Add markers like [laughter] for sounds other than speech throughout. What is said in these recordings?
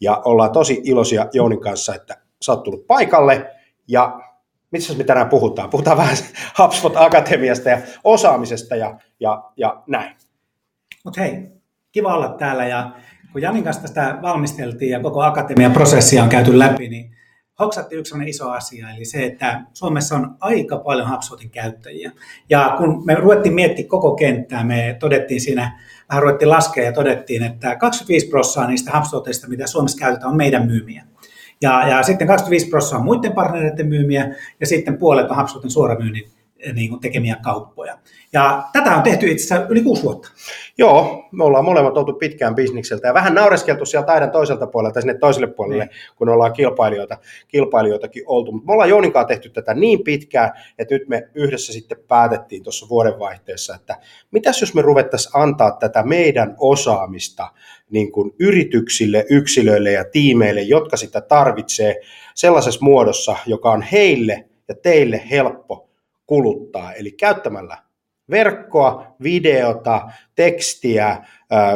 ja ollaan tosi iloisia Jounin kanssa, että sä oot tullut paikalle. Ja missä me tänään puhutaan? Puhutaan vähän [laughs] HubSpot Akatemiasta ja osaamisesta ja, ja, ja näin. Mutta hei, kiva olla täällä ja kun Janin kanssa tästä valmisteltiin ja koko akatemian prosessia on käyty läpi, niin hoksattiin yksi iso asia, eli se, että Suomessa on aika paljon HubSpotin käyttäjiä. Ja kun me ruvettiin miettimään koko kenttää, me todettiin siinä, vähän ruvettiin laskea ja todettiin, että 25 prosenttia niistä HubSpotista, mitä Suomessa käytetään, on meidän myymiä. Ja, ja sitten 25 prosenttia on muiden partnereiden myymiä, ja sitten puolet on HubSpotin suoramyynnin niin kuin tekemiä kauppoja. Ja tätä on tehty itse asiassa yli kuusi vuotta. Joo, me ollaan molemmat oltu pitkään bisnikseltä ja vähän naureskeltu sieltä taidan toiselta puolelta sinne toiselle puolelle, mm. kun ollaan kilpailijoita, kilpailijoitakin oltu. Mutta me ollaan Jouninkaan tehty tätä niin pitkään, että nyt me yhdessä sitten päätettiin tuossa vuodenvaihteessa, että mitäs jos me ruvettaisiin antaa tätä meidän osaamista niin kuin yrityksille, yksilöille ja tiimeille, jotka sitä tarvitsee sellaisessa muodossa, joka on heille ja teille helppo kuluttaa, eli käyttämällä verkkoa, videota, tekstiä,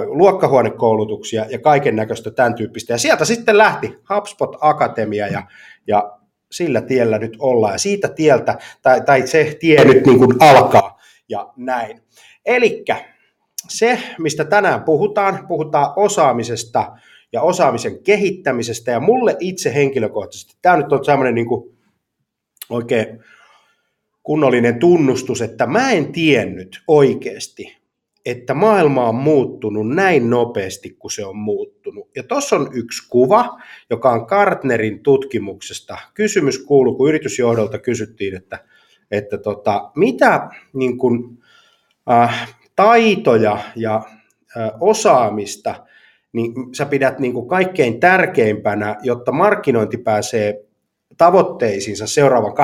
luokkahuonekoulutuksia ja kaiken näköistä tämän tyyppistä. Ja sieltä sitten lähti HubSpot Akatemia ja, ja sillä tiellä nyt ollaan ja siitä tieltä, tai, tai se tie nyt niin kuin alkaa ja näin. Eli se, mistä tänään puhutaan, puhutaan osaamisesta ja osaamisen kehittämisestä ja mulle itse henkilökohtaisesti, tämä nyt on semmoinen niin kuin oikein kunnollinen tunnustus, että mä en tiennyt oikeasti, että maailma on muuttunut näin nopeasti kuin se on muuttunut. Ja tuossa on yksi kuva, joka on Gartnerin tutkimuksesta. Kysymys kuuluu, kun yritysjohdolta kysyttiin, että, että tota, mitä niin kun, äh, taitoja ja äh, osaamista niin sä pidät niin kaikkein tärkeimpänä, jotta markkinointi pääsee tavoitteisiinsa seuraavan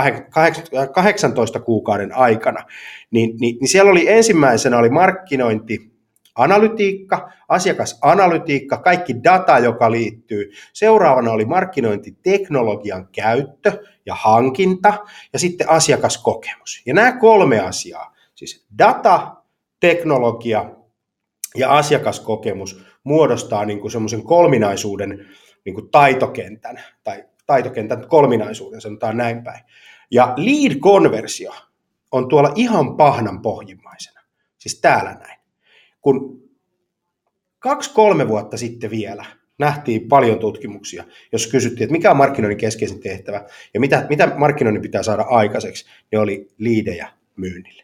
18 kuukauden aikana, niin, niin, niin siellä oli ensimmäisenä oli markkinointi, analytiikka, asiakasanalytiikka, kaikki data, joka liittyy. Seuraavana oli markkinointiteknologian käyttö ja hankinta ja sitten asiakaskokemus. Ja nämä kolme asiaa, siis data, teknologia ja asiakaskokemus muodostaa niin semmoisen kolminaisuuden niin kuin taitokentän tai taitokentän kolminaisuuden, sanotaan näin päin. Ja lead-konversio on tuolla ihan pahnan pohjimmaisena, siis täällä näin. Kun kaksi-kolme vuotta sitten vielä nähtiin paljon tutkimuksia, jos kysyttiin, että mikä on markkinoinnin keskeisin tehtävä ja mitä, mitä markkinoinnin pitää saada aikaiseksi, ne oli liidejä myynnille.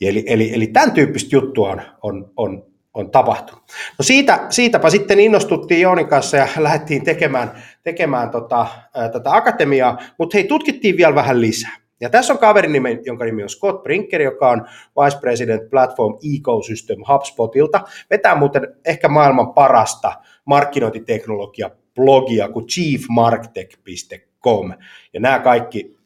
Eli, eli, eli tämän tyyppistä juttua on, on, on on tapahtunut. No siitä, siitäpä sitten innostuttiin Joonin kanssa ja [laughs] lähdettiin tekemään, tekemään tota, tätä akatemiaa, mutta hei, tutkittiin vielä vähän lisää. Ja tässä on kaveri, jonka nimi on Scott Brinker, joka on Vice President Platform Ecosystem HubSpotilta. Vetää muuten ehkä maailman parasta markkinointiteknologia blogia kuin chiefmarktech.com. Ja nämä kaikki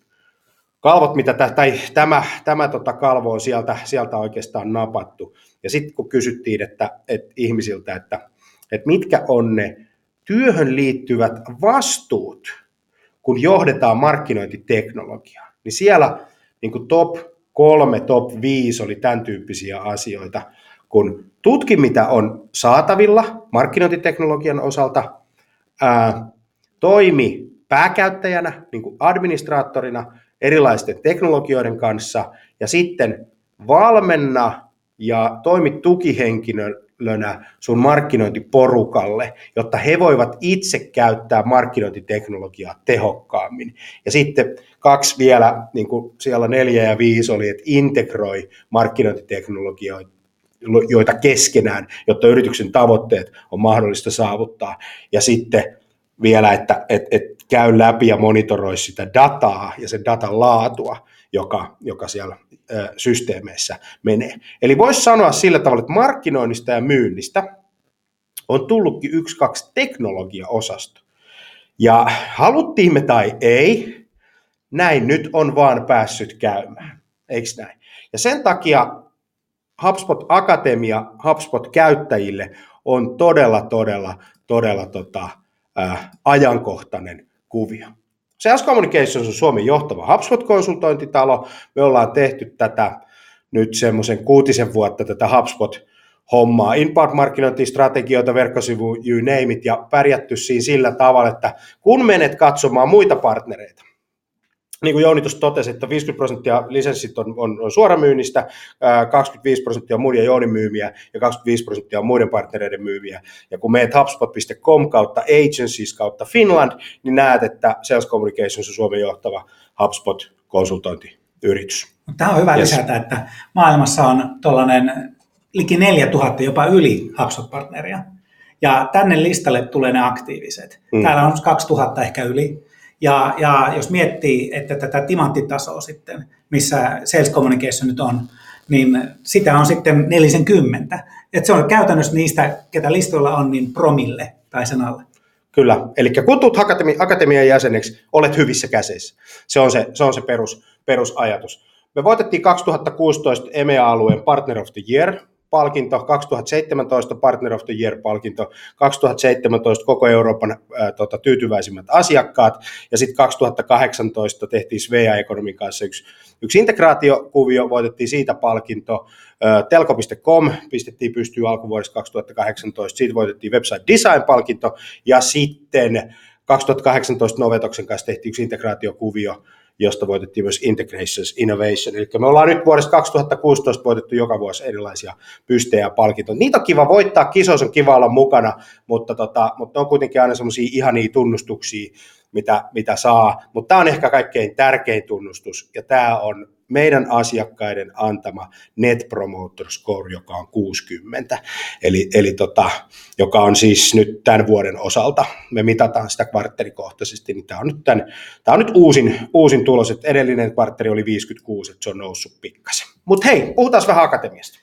kalvot, mitä tä, tai tämä, tämä tota kalvo on sieltä, sieltä oikeastaan napattu. Ja sitten kun kysyttiin että, että ihmisiltä, että, että mitkä on ne työhön liittyvät vastuut, kun johdetaan markkinointiteknologiaa, niin siellä niin kuin top kolme, top viisi oli tämän tyyppisiä asioita, kun tutki mitä on saatavilla markkinointiteknologian osalta, ää, toimi pääkäyttäjänä, niin kuin administraattorina erilaisten teknologioiden kanssa ja sitten valmenna ja toimi tukihenkilönä sun markkinointiporukalle, jotta he voivat itse käyttää markkinointiteknologiaa tehokkaammin. Ja sitten kaksi vielä, niin kuin siellä neljä ja viisi oli, että integroi markkinointiteknologioita joita keskenään, jotta yrityksen tavoitteet on mahdollista saavuttaa. Ja sitten vielä, että et, et käy läpi ja monitoroi sitä dataa ja sen datan laatua, joka, joka siellä systeemeissä menee. Eli voisi sanoa sillä tavalla, että markkinoinnista ja myynnistä on tullutkin yksi, kaksi teknologiaosasto. Ja haluttiin me tai ei, näin nyt on vaan päässyt käymään. Eikö näin? Ja sen takia HubSpot Akatemia HubSpot-käyttäjille on todella, todella, todella tota, äh, ajankohtainen kuvio. Sales Communications on Suomen johtava HubSpot-konsultointitalo. Me ollaan tehty tätä nyt semmoisen kuutisen vuotta tätä HubSpot hommaa, inbound-markkinointistrategioita, verkkosivu, you name it, ja pärjätty siinä sillä tavalla, että kun menet katsomaan muita partnereita, niin kuin Jouni tuossa totesi, että 50 prosenttia lisenssit on, on, on suoramyynnistä, 25 prosenttia on mun ja Jounin myymiä ja 25 prosenttia on muiden partnereiden myymiä. Ja kun meet hubspot.com kautta agencies kautta Finland, niin näet, että Sales Communications on Suomen johtava HubSpot-konsultointiyritys. Tämä on hyvä yes. lisätä, että maailmassa on tuollainen liki 4000, jopa yli HubSpot-partneria. Ja tänne listalle tulee ne aktiiviset. Mm. Täällä on 2000 ehkä yli. Ja, ja jos miettii, että tätä timanttitasoa sitten, missä sales communication nyt on, niin sitä on sitten 40. Että se on käytännössä niistä, ketä listoilla on, niin promille tai sen alle. Kyllä, eli kun tulet akatemi- akatemian jäseneksi, olet hyvissä käsissä. Se on se, se, on se perus, perusajatus. Me voitettiin 2016 EMEA-alueen Partner of the Year palkinto, 2017 Partner of the Year-palkinto, 2017 koko Euroopan ää, tota, tyytyväisimmät asiakkaat, ja sitten 2018 tehtiin Svea Economin kanssa yksi, yksi integraatiokuvio, voitettiin siitä palkinto, telko.com pistettiin pystyyn alkuvuodesta 2018, siitä voitettiin Website Design-palkinto, ja sitten 2018 Novetoksen kanssa tehtiin yksi integraatiokuvio, josta voitettiin myös Integrations Innovation. Eli me ollaan nyt vuodesta 2016 voitettu joka vuosi erilaisia pystejä ja palkintoja. Niitä on kiva voittaa, kisoissa on kiva olla mukana, mutta, tota, mutta on kuitenkin aina semmoisia ihania tunnustuksia, mitä, mitä saa. Mutta tämä on ehkä kaikkein tärkein tunnustus, ja tämä on meidän asiakkaiden antama Net Promoter Score, joka on 60, eli, eli tota, joka on siis nyt tämän vuoden osalta, me mitataan sitä kvartterikohtaisesti, niin tämä on nyt, tämän, tämä on nyt uusin, uusin tulos, että edellinen kvartteri oli 56, että se on noussut pikkasen. Mutta hei, puhutaan vähän akatemiasta.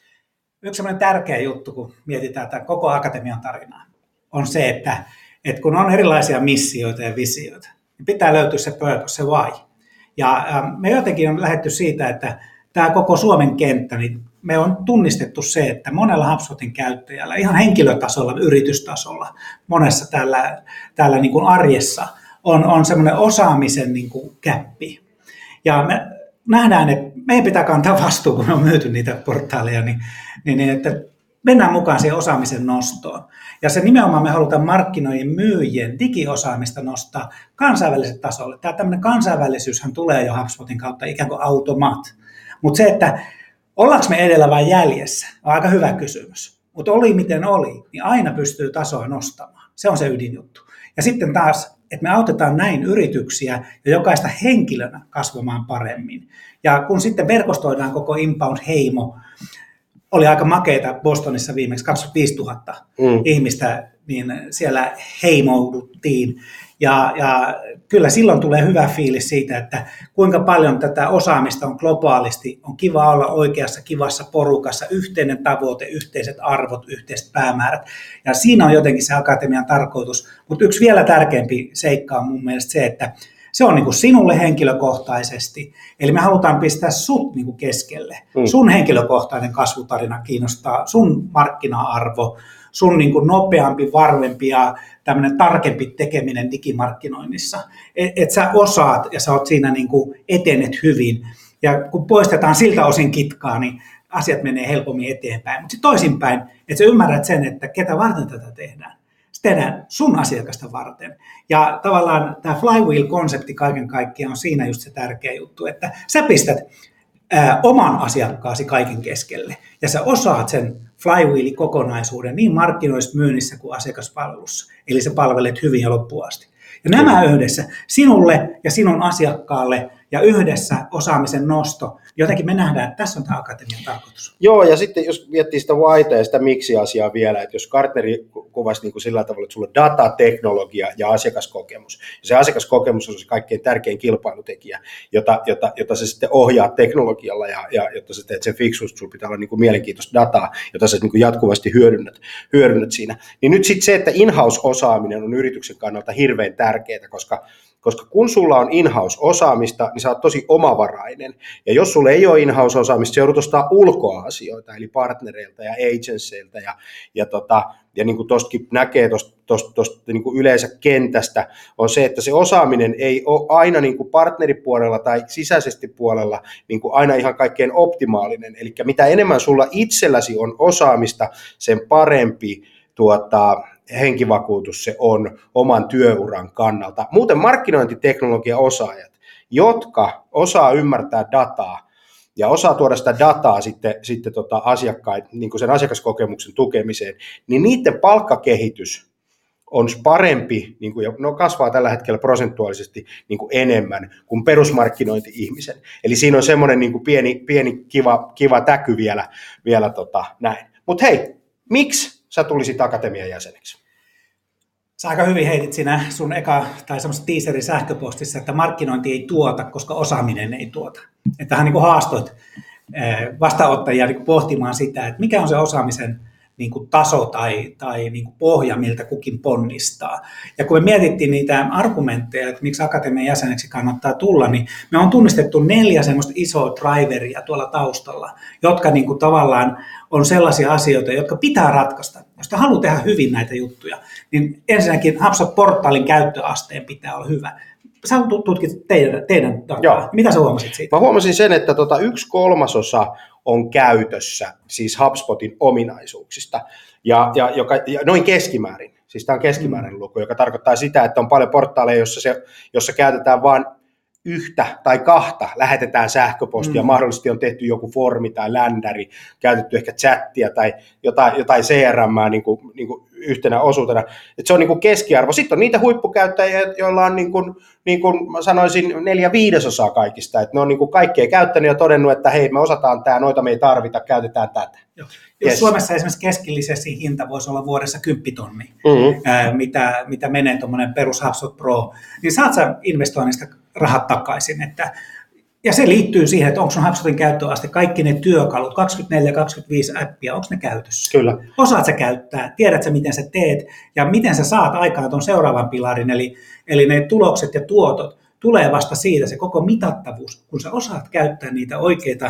Yksi sellainen tärkeä juttu, kun mietitään tätä koko akatemian tarinaa, on se, että, että kun on erilaisia missioita ja visioita, niin pitää löytyä se purpose, se why ja me jotenkin on lähetty siitä, että tämä koko Suomen kenttä, niin me on tunnistettu se, että monella HubSpotin käyttäjällä, ihan henkilötasolla, yritystasolla, monessa täällä, täällä niin kuin arjessa on, on semmoinen osaamisen niin kuin käppi. Ja me nähdään, että meidän pitää kantaa vastuu, kun me on myyty niitä portaaleja, niin, niin, niin että mennään mukaan siihen osaamisen nostoon. Ja se nimenomaan me halutaan markkinoijien myyjien digiosaamista nostaa kansainväliselle tasolle. Tämä tämmöinen kansainvälisyyshän tulee jo HubSpotin kautta ikään kuin automaat. Mutta se, että ollaanko me edellä vai jäljessä, on aika hyvä kysymys. Mutta oli miten oli, niin aina pystyy tasoa nostamaan. Se on se ydinjuttu. Ja sitten taas, että me autetaan näin yrityksiä ja jokaista henkilönä kasvamaan paremmin. Ja kun sitten verkostoidaan koko Inbound-heimo oli aika makeita Bostonissa viimeksi 25 000 mm. ihmistä, niin siellä heimouduttiin. Ja, ja kyllä silloin tulee hyvä fiilis siitä, että kuinka paljon tätä osaamista on globaalisti. On kiva olla oikeassa kivassa porukassa, yhteinen tavoite, yhteiset arvot, yhteiset päämäärät. Ja siinä on jotenkin se akatemian tarkoitus. Mutta yksi vielä tärkeämpi seikka on mun mielestä se, että se on niin kuin sinulle henkilökohtaisesti. Eli me halutaan pistää sut niin kuin keskelle. Mm. Sun henkilökohtainen kasvutarina kiinnostaa, sun markkina-arvo, sun niin kuin nopeampi, varvempi ja tämmöinen tarkempi tekeminen digimarkkinoinnissa. Et, et sä osaat ja sä oot siinä niin kuin etenet hyvin. Ja kun poistetaan siltä osin kitkaa, niin asiat menee helpommin eteenpäin. Mutta sitten toisinpäin, että sä ymmärrät sen, että ketä varten tätä tehdään. Tehdään sun asiakasta varten. Ja tavallaan tämä flywheel-konsepti kaiken kaikkiaan on siinä just se tärkeä juttu, että sä pistät ää, oman asiakkaasi kaiken keskelle. Ja sä osaat sen flywheel-kokonaisuuden niin markkinoissa, myynnissä kuin asiakaspalvelussa. Eli sä palvelet hyvin ja loppuun asti. Ja nämä yhdessä, sinulle ja sinun asiakkaalle ja yhdessä osaamisen nosto, jotenkin me nähdään, että tässä on tämä akatemian tarkoitus. Joo, ja sitten jos miettii sitä why ja sitä miksi-asiaa vielä, että jos Gartneri kuvasi niin kuin sillä tavalla, että sulla on data, teknologia ja asiakaskokemus, ja se asiakaskokemus on se kaikkein tärkein kilpailutekijä, jota, jota, jota se sitten ohjaa teknologialla, ja, ja jotta sä teet sen fiksusti, sulla pitää olla niin kuin mielenkiintoista dataa, jota sä niin kuin jatkuvasti hyödynnät, hyödynnät siinä. Niin nyt sitten se, että in-house-osaaminen on yrityksen kannalta hirveän tärkeää, koska koska kun sulla on in-house-osaamista, niin sä oot tosi omavarainen. Ja jos sulla ei ole in-house-osaamista, se joudut ostaa ulkoa asioita, eli partnereilta ja agentseilta. Ja, ja, tota, ja niin kuin tostakin näkee tuosta niin yleensä kentästä, on se, että se osaaminen ei ole aina niin kuin partneripuolella tai sisäisesti puolella niin kuin aina ihan kaikkein optimaalinen. Eli mitä enemmän sulla itselläsi on osaamista, sen parempi tuota, henkivakuutus se on oman työuran kannalta. Muuten markkinointiteknologia osaajat, jotka osaa ymmärtää dataa ja osaa tuoda sitä dataa sitten, sitten tota asiakkaat, niin sen asiakaskokemuksen tukemiseen, niin niiden palkkakehitys on parempi, niin kuin, no kasvaa tällä hetkellä prosentuaalisesti niin kuin enemmän kuin perusmarkkinointi-ihmisen. Eli siinä on semmoinen niin kuin pieni, pieni kiva, kiva täky vielä, vielä tota, näin. Mutta hei, miksi sä tulisit akatemian jäseneksi? Sä aika hyvin heitit siinä sun eka tai semmoista teaserin sähköpostissa, että markkinointi ei tuota, koska osaaminen ei tuota. Että hän niin haastoit eh, vastaanottajia niin pohtimaan sitä, että mikä on se osaamisen niin kuin taso tai, tai niin kuin pohja, miltä kukin ponnistaa. Ja kun me mietittiin niitä argumentteja, että miksi akatemian jäseneksi kannattaa tulla, niin me on tunnistettu neljä semmoista isoa driveria tuolla taustalla, jotka niin kuin tavallaan on sellaisia asioita, jotka pitää ratkaista. Jos te haluaa tehdä hyvin näitä juttuja, niin ensinnäkin HubSpot-portaalin käyttöasteen pitää olla hyvä. Sä tutkit teidän, teidän dataa. Joo. Mitä sä huomasit siitä? Mä huomasin sen, että tota yksi kolmasosa on käytössä, siis HubSpotin ominaisuuksista, ja, ja, joka, ja noin keskimäärin. Siis tämä on keskimääräinen luku, joka tarkoittaa sitä, että on paljon portaaleja, jossa, se, jossa käytetään vain yhtä tai kahta lähetetään sähköpostia, mm. mahdollisesti on tehty joku formi tai ländäri, käytetty ehkä chattia tai jotain, jotain CRM niin kuin, niin kuin yhtenä osuutena. Et se on niin kuin keskiarvo. Sitten on niitä huippukäyttäjiä, joilla on niin kuin, niin kuin mä sanoisin neljä viidesosaa kaikista. Et ne on niin kuin kaikkea käyttänyt ja todennut, että hei me osataan tämä, noita me ei tarvita, käytetään tätä. Joo. Jos yes. Suomessa esimerkiksi keskillisesti hinta voisi olla vuodessa 10 tonni, mm-hmm. ää, mitä, mitä menee tuommoinen perus HubSpot Pro, niin saat sä investoinnista rahat takaisin. Että, ja se liittyy siihen, että onko sun HubSpotin käyttöaste, kaikki ne työkalut, 24-25 appia, onko ne käytössä? Kyllä. Osaat sä käyttää, tiedät sä miten sä teet ja miten sä saat aikaan tuon seuraavan pilarin, eli, eli ne tulokset ja tuotot tulee vasta siitä se koko mitattavuus, kun sä osaat käyttää niitä oikeita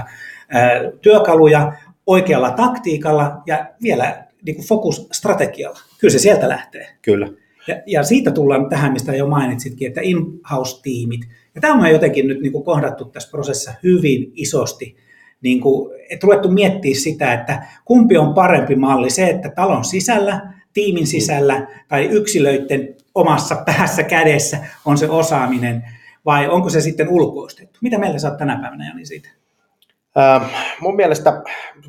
ää, työkaluja oikealla taktiikalla ja vielä niin kuin fokusstrategialla. Kyllä se sieltä lähtee. Kyllä. Ja, ja siitä tullaan tähän, mistä jo mainitsitkin, että in-house-tiimit. Ja tämä on jotenkin nyt niin kuin kohdattu tässä prosessissa hyvin isosti. Niin kuin, että ruvettu miettiä sitä, että kumpi on parempi malli, se, että talon sisällä, tiimin sisällä tai yksilöiden omassa päässä kädessä on se osaaminen, vai onko se sitten ulkoistettu? Mitä meillä saat tänä päivänä, Jani, siitä? Ähm, mun mielestä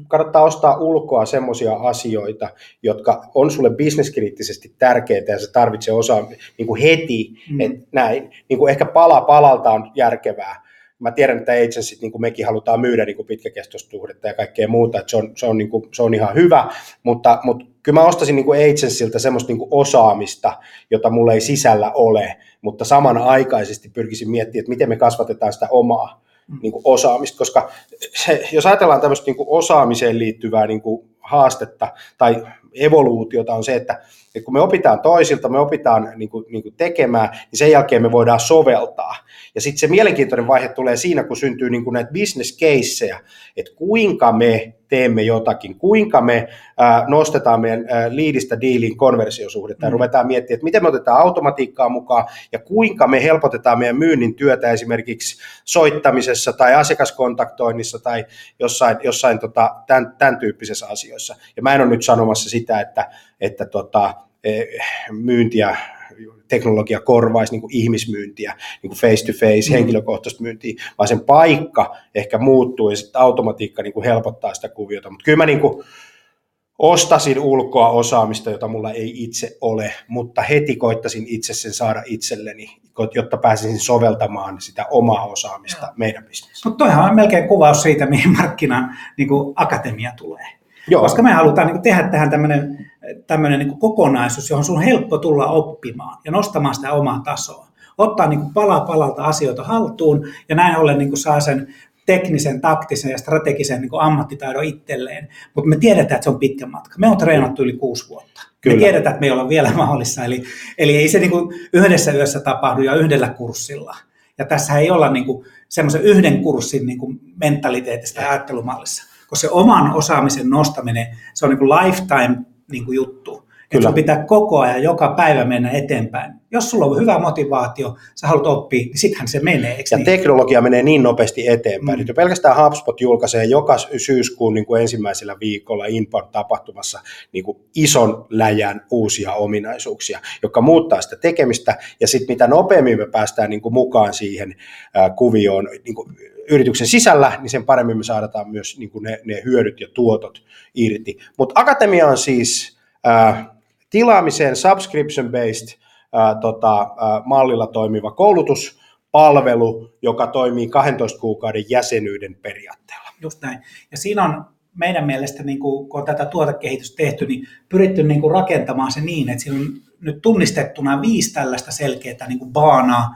kannattaa ostaa ulkoa semmoisia asioita, jotka on sulle bisneskriittisesti tärkeitä ja se tarvitsee osaa niin kuin heti, mm. että näin, niin kuin ehkä pala palalta on järkevää. Mä tiedän, että agencit, niin kuin mekin halutaan myydä niin kuin pitkäkestoisuudetta ja kaikkea muuta, että se on, se on, niin kuin, se on ihan hyvä, mutta, mutta kyllä mä ostasin niin kuin agentsilta semmoista niin kuin osaamista, jota mulla ei sisällä ole, mutta samanaikaisesti pyrkisin miettimään, että miten me kasvatetaan sitä omaa niin kuin osaamista, koska se, jos ajatellaan tämmöistä niin osaamiseen liittyvää niin haastetta tai evoluutiota on se, että, että kun me opitaan toisilta, me opitaan niin kuin, niin kuin tekemään, niin sen jälkeen me voidaan soveltaa. Ja sitten se mielenkiintoinen vaihe tulee siinä, kun syntyy niin kuin näitä business caseja, että kuinka me teemme jotakin, kuinka me nostetaan meidän liidistä diiliin konversiosuhdetta ja mm. ruvetaan miettimään, että miten me otetaan automatiikkaa mukaan ja kuinka me helpotetaan meidän myynnin työtä esimerkiksi soittamisessa tai asiakaskontaktoinnissa tai jossain, jossain tota, tämän, tämän tyyppisessä asioissa. Ja mä en ole nyt sanomassa sitä, että, että tota, eh, myyntiä teknologia korvaisi niin kuin ihmismyyntiä, niin kuin face-to-face, mm. henkilökohtaista myyntiä, vaan sen paikka ehkä muuttuu ja sitten automatiikka niin kuin helpottaa sitä kuviota. Mutta kyllä mä niin kuin ostasin ulkoa osaamista, jota mulla ei itse ole, mutta heti koittasin itse sen saada itselleni, jotta pääsisin soveltamaan sitä omaa osaamista Joo. meidän bisnessä. Mutta toihan on melkein kuvaus siitä, mihin markkinan niin kuin akatemia tulee. Joo. Koska me halutaan niin kuin, tehdä tähän tämmöinen tämmöinen niin kokonaisuus, johon sun on helppo tulla oppimaan ja nostamaan sitä omaa tasoa. Ottaa niin kuin pala palalta asioita haltuun ja näin ollen niin kuin saa sen teknisen, taktisen ja strategisen niin ammattitaidon itselleen. Mutta me tiedetään, että se on pitkä matka. Me on treenattu yli kuusi vuotta. Kyllä. Me tiedetään, että me ei olla vielä [laughs] mahdollista. Eli, eli ei se niin kuin yhdessä yössä tapahdu ja yhdellä kurssilla. Ja tässä ei olla niin semmoisen yhden kurssin niin kuin mentaliteetistä ja ajattelumallissa. Koska se oman osaamisen nostaminen, se on niin kuin lifetime niin kuin juttu. Kyllä. Että pitää koko ajan, joka päivä mennä eteenpäin. Jos sulla on hyvä motivaatio, sä haluat oppia, niin sittenhän se menee. Eikö ja niin? teknologia menee niin nopeasti eteenpäin. Mm. Nyt pelkästään HubSpot julkaisee joka syyskuun niin kuin ensimmäisellä viikolla Inbound-tapahtumassa niin kuin ison läjän uusia ominaisuuksia, jotka muuttaa sitä tekemistä. Ja sitten mitä nopeammin me päästään niin kuin mukaan siihen äh, kuvioon, niin kuin yrityksen sisällä, niin sen paremmin me saadaan myös niin kuin ne, ne hyödyt ja tuotot irti. Mutta Akatemia on siis äh, tilaamiseen subscription-based äh, tota, äh, mallilla toimiva koulutuspalvelu, joka toimii 12 kuukauden jäsenyyden periaatteella. Just näin. Ja siinä on meidän mielestä, niin kun on tätä tuotekehitystä tehty, niin pyritty niin kuin rakentamaan se niin, että siinä on nyt tunnistettuna viisi tällaista selkeää niin kuin baanaa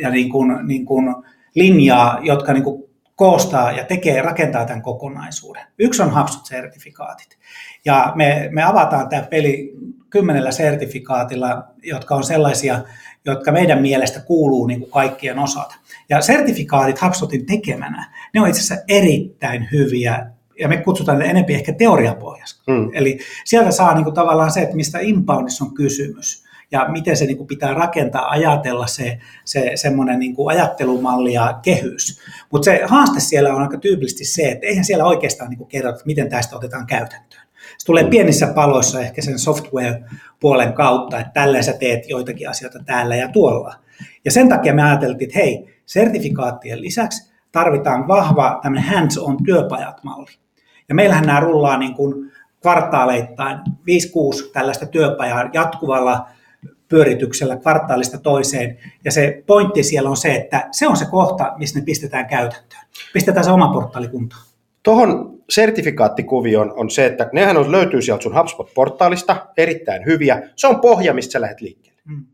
ja niin kuin, niin kuin linjaa, jotka niin kuin koostaa ja tekee, rakentaa tämän kokonaisuuden. Yksi on HubSpot-sertifikaatit. Ja me, me avataan tämä peli kymmenellä sertifikaatilla, jotka on sellaisia, jotka meidän mielestä kuuluu niin kuin kaikkien osata. Ja sertifikaatit HubSpotin tekemänä, ne on itse asiassa erittäin hyviä ja me kutsutaan ne enempi ehkä teoriapohjaisesti. Mm. Eli sieltä saa niin kuin tavallaan se, että mistä inboundissa on kysymys ja miten se niin kuin pitää rakentaa, ajatella se, se semmoinen niin kuin ajattelumalli ja kehys. Mutta se haaste siellä on aika tyypillisesti se, että eihän siellä oikeastaan niin kuin kerrota, miten tästä otetaan käytäntöön. Se tulee pienissä paloissa ehkä sen software-puolen kautta, että tällä sä teet joitakin asioita täällä ja tuolla. Ja sen takia me ajateltiin, että hei, sertifikaattien lisäksi tarvitaan vahva tämmöinen hands-on työpajat-malli. Ja meillähän nämä rullaa niin kuin kvartaaleittain 5-6 tällaista työpajaa jatkuvalla pyörityksellä kvartaalista toiseen. Ja se pointti siellä on se, että se on se kohta, missä ne pistetään käytäntöön. Pistetään se oma portaali kuntoon. Tuohon sertifikaattikuvion on se, että nehän on, löytyy sieltä sun HubSpot-portaalista, erittäin hyviä. Se on pohja, mistä sä lähdet liikkeelle. Mm.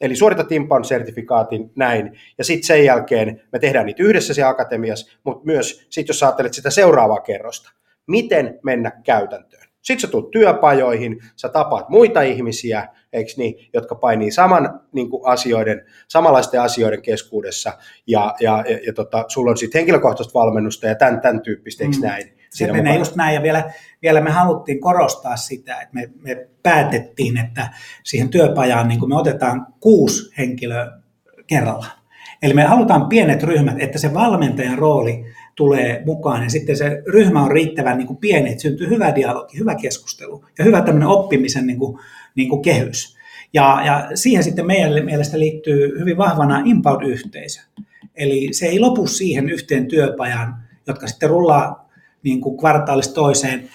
Eli suorita Timpan sertifikaatin näin, ja sitten sen jälkeen me tehdään niitä yhdessä siellä akatemiassa, mutta myös sitten jos ajattelet sitä seuraavaa kerrosta, miten mennä käytäntöön. Sitten sä tulet työpajoihin, sä tapaat muita ihmisiä, eikö niin, jotka painii saman niin kuin asioiden, samanlaisten asioiden keskuudessa, ja, ja, ja, ja tota, sulla on sitten henkilökohtaista valmennusta ja tämän, tämän tyyppistä, eikö mm. näin? Se menee mukana. just näin, ja vielä, vielä me haluttiin korostaa sitä, että me, me päätettiin, että siihen työpajaan niin me otetaan kuusi henkilöä kerrallaan. Eli me halutaan pienet ryhmät, että se valmentajan rooli tulee mukaan ja sitten se ryhmä on riittävän niin kuin pieni, että syntyy hyvä dialogi, hyvä keskustelu ja hyvä tämmöinen oppimisen niin kuin, niin kuin kehys. Ja, ja siihen sitten meidän mielestä liittyy hyvin vahvana inbound-yhteisö. Eli se ei lopu siihen yhteen työpajan, jotka sitten rullaa niin kuin kvartaalista toiseen,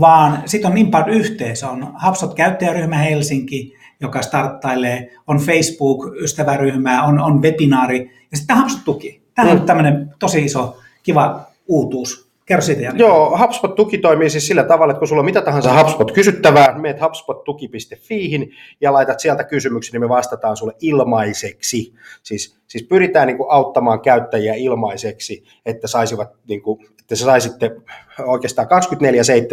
vaan sitten on inbound-yhteisö, on HubSpot-käyttäjäryhmä Helsinki, joka starttailee, on Facebook-ystäväryhmä, on, on webinaari ja sitten HubSpot-tuki. Tämä on mm. tämmöinen tosi iso kiva uutuus Kerro siitä, Jani. Joo, HubSpot-tuki toimii siis sillä tavalla, että kun sulla on mitä tahansa HubSpot-kysyttävää, meet hubspottuki.fiihin ja laitat sieltä kysymyksen, niin me vastataan sulle ilmaiseksi. Siis, siis pyritään niin kuin auttamaan käyttäjiä ilmaiseksi, että saisivat niin kuin, että se saisitte oikeastaan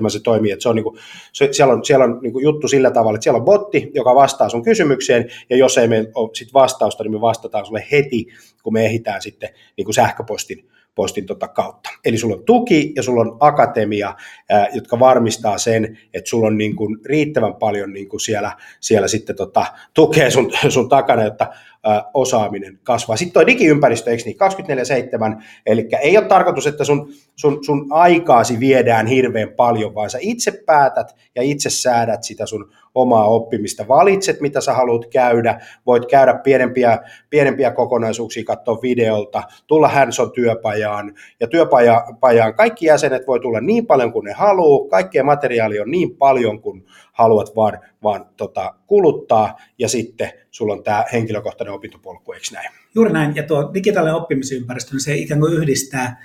24-7 se toimii, että se on niin kuin, se, siellä on, siellä on niin kuin juttu sillä tavalla, että siellä on botti, joka vastaa sun kysymykseen, ja jos ei meillä ole sit vastausta, niin me vastataan sulle heti, kun me ehditään sitten niin kuin sähköpostin postin tota kautta. Eli sulla on tuki ja sulla on akatemia, ää, jotka varmistaa sen, että sulla on niin kuin riittävän paljon niin kuin siellä, siellä sitten tota, tukea sun, sun takana, jotta ää, osaaminen kasvaa. Sitten tuo digiympäristö, eikö niin, 24-7, eli ei ole tarkoitus, että sun, sun, sun aikaasi viedään hirveän paljon, vaan sä itse päätät ja itse säädät sitä sun omaa oppimista. Valitset, mitä sä haluat käydä, voit käydä pienempiä, pienempiä kokonaisuuksia, katsoa videolta, tulla Hanson työpajaan, ja työpajaan kaikki jäsenet voi tulla niin paljon kuin ne haluaa, kaikkea materiaali on niin paljon kuin haluat vaan, vaan tota, kuluttaa, ja sitten sulla on tämä henkilökohtainen opintopolku, eikö näin? Juuri näin, ja tuo digitaalinen oppimisympäristö, niin se ikään kuin yhdistää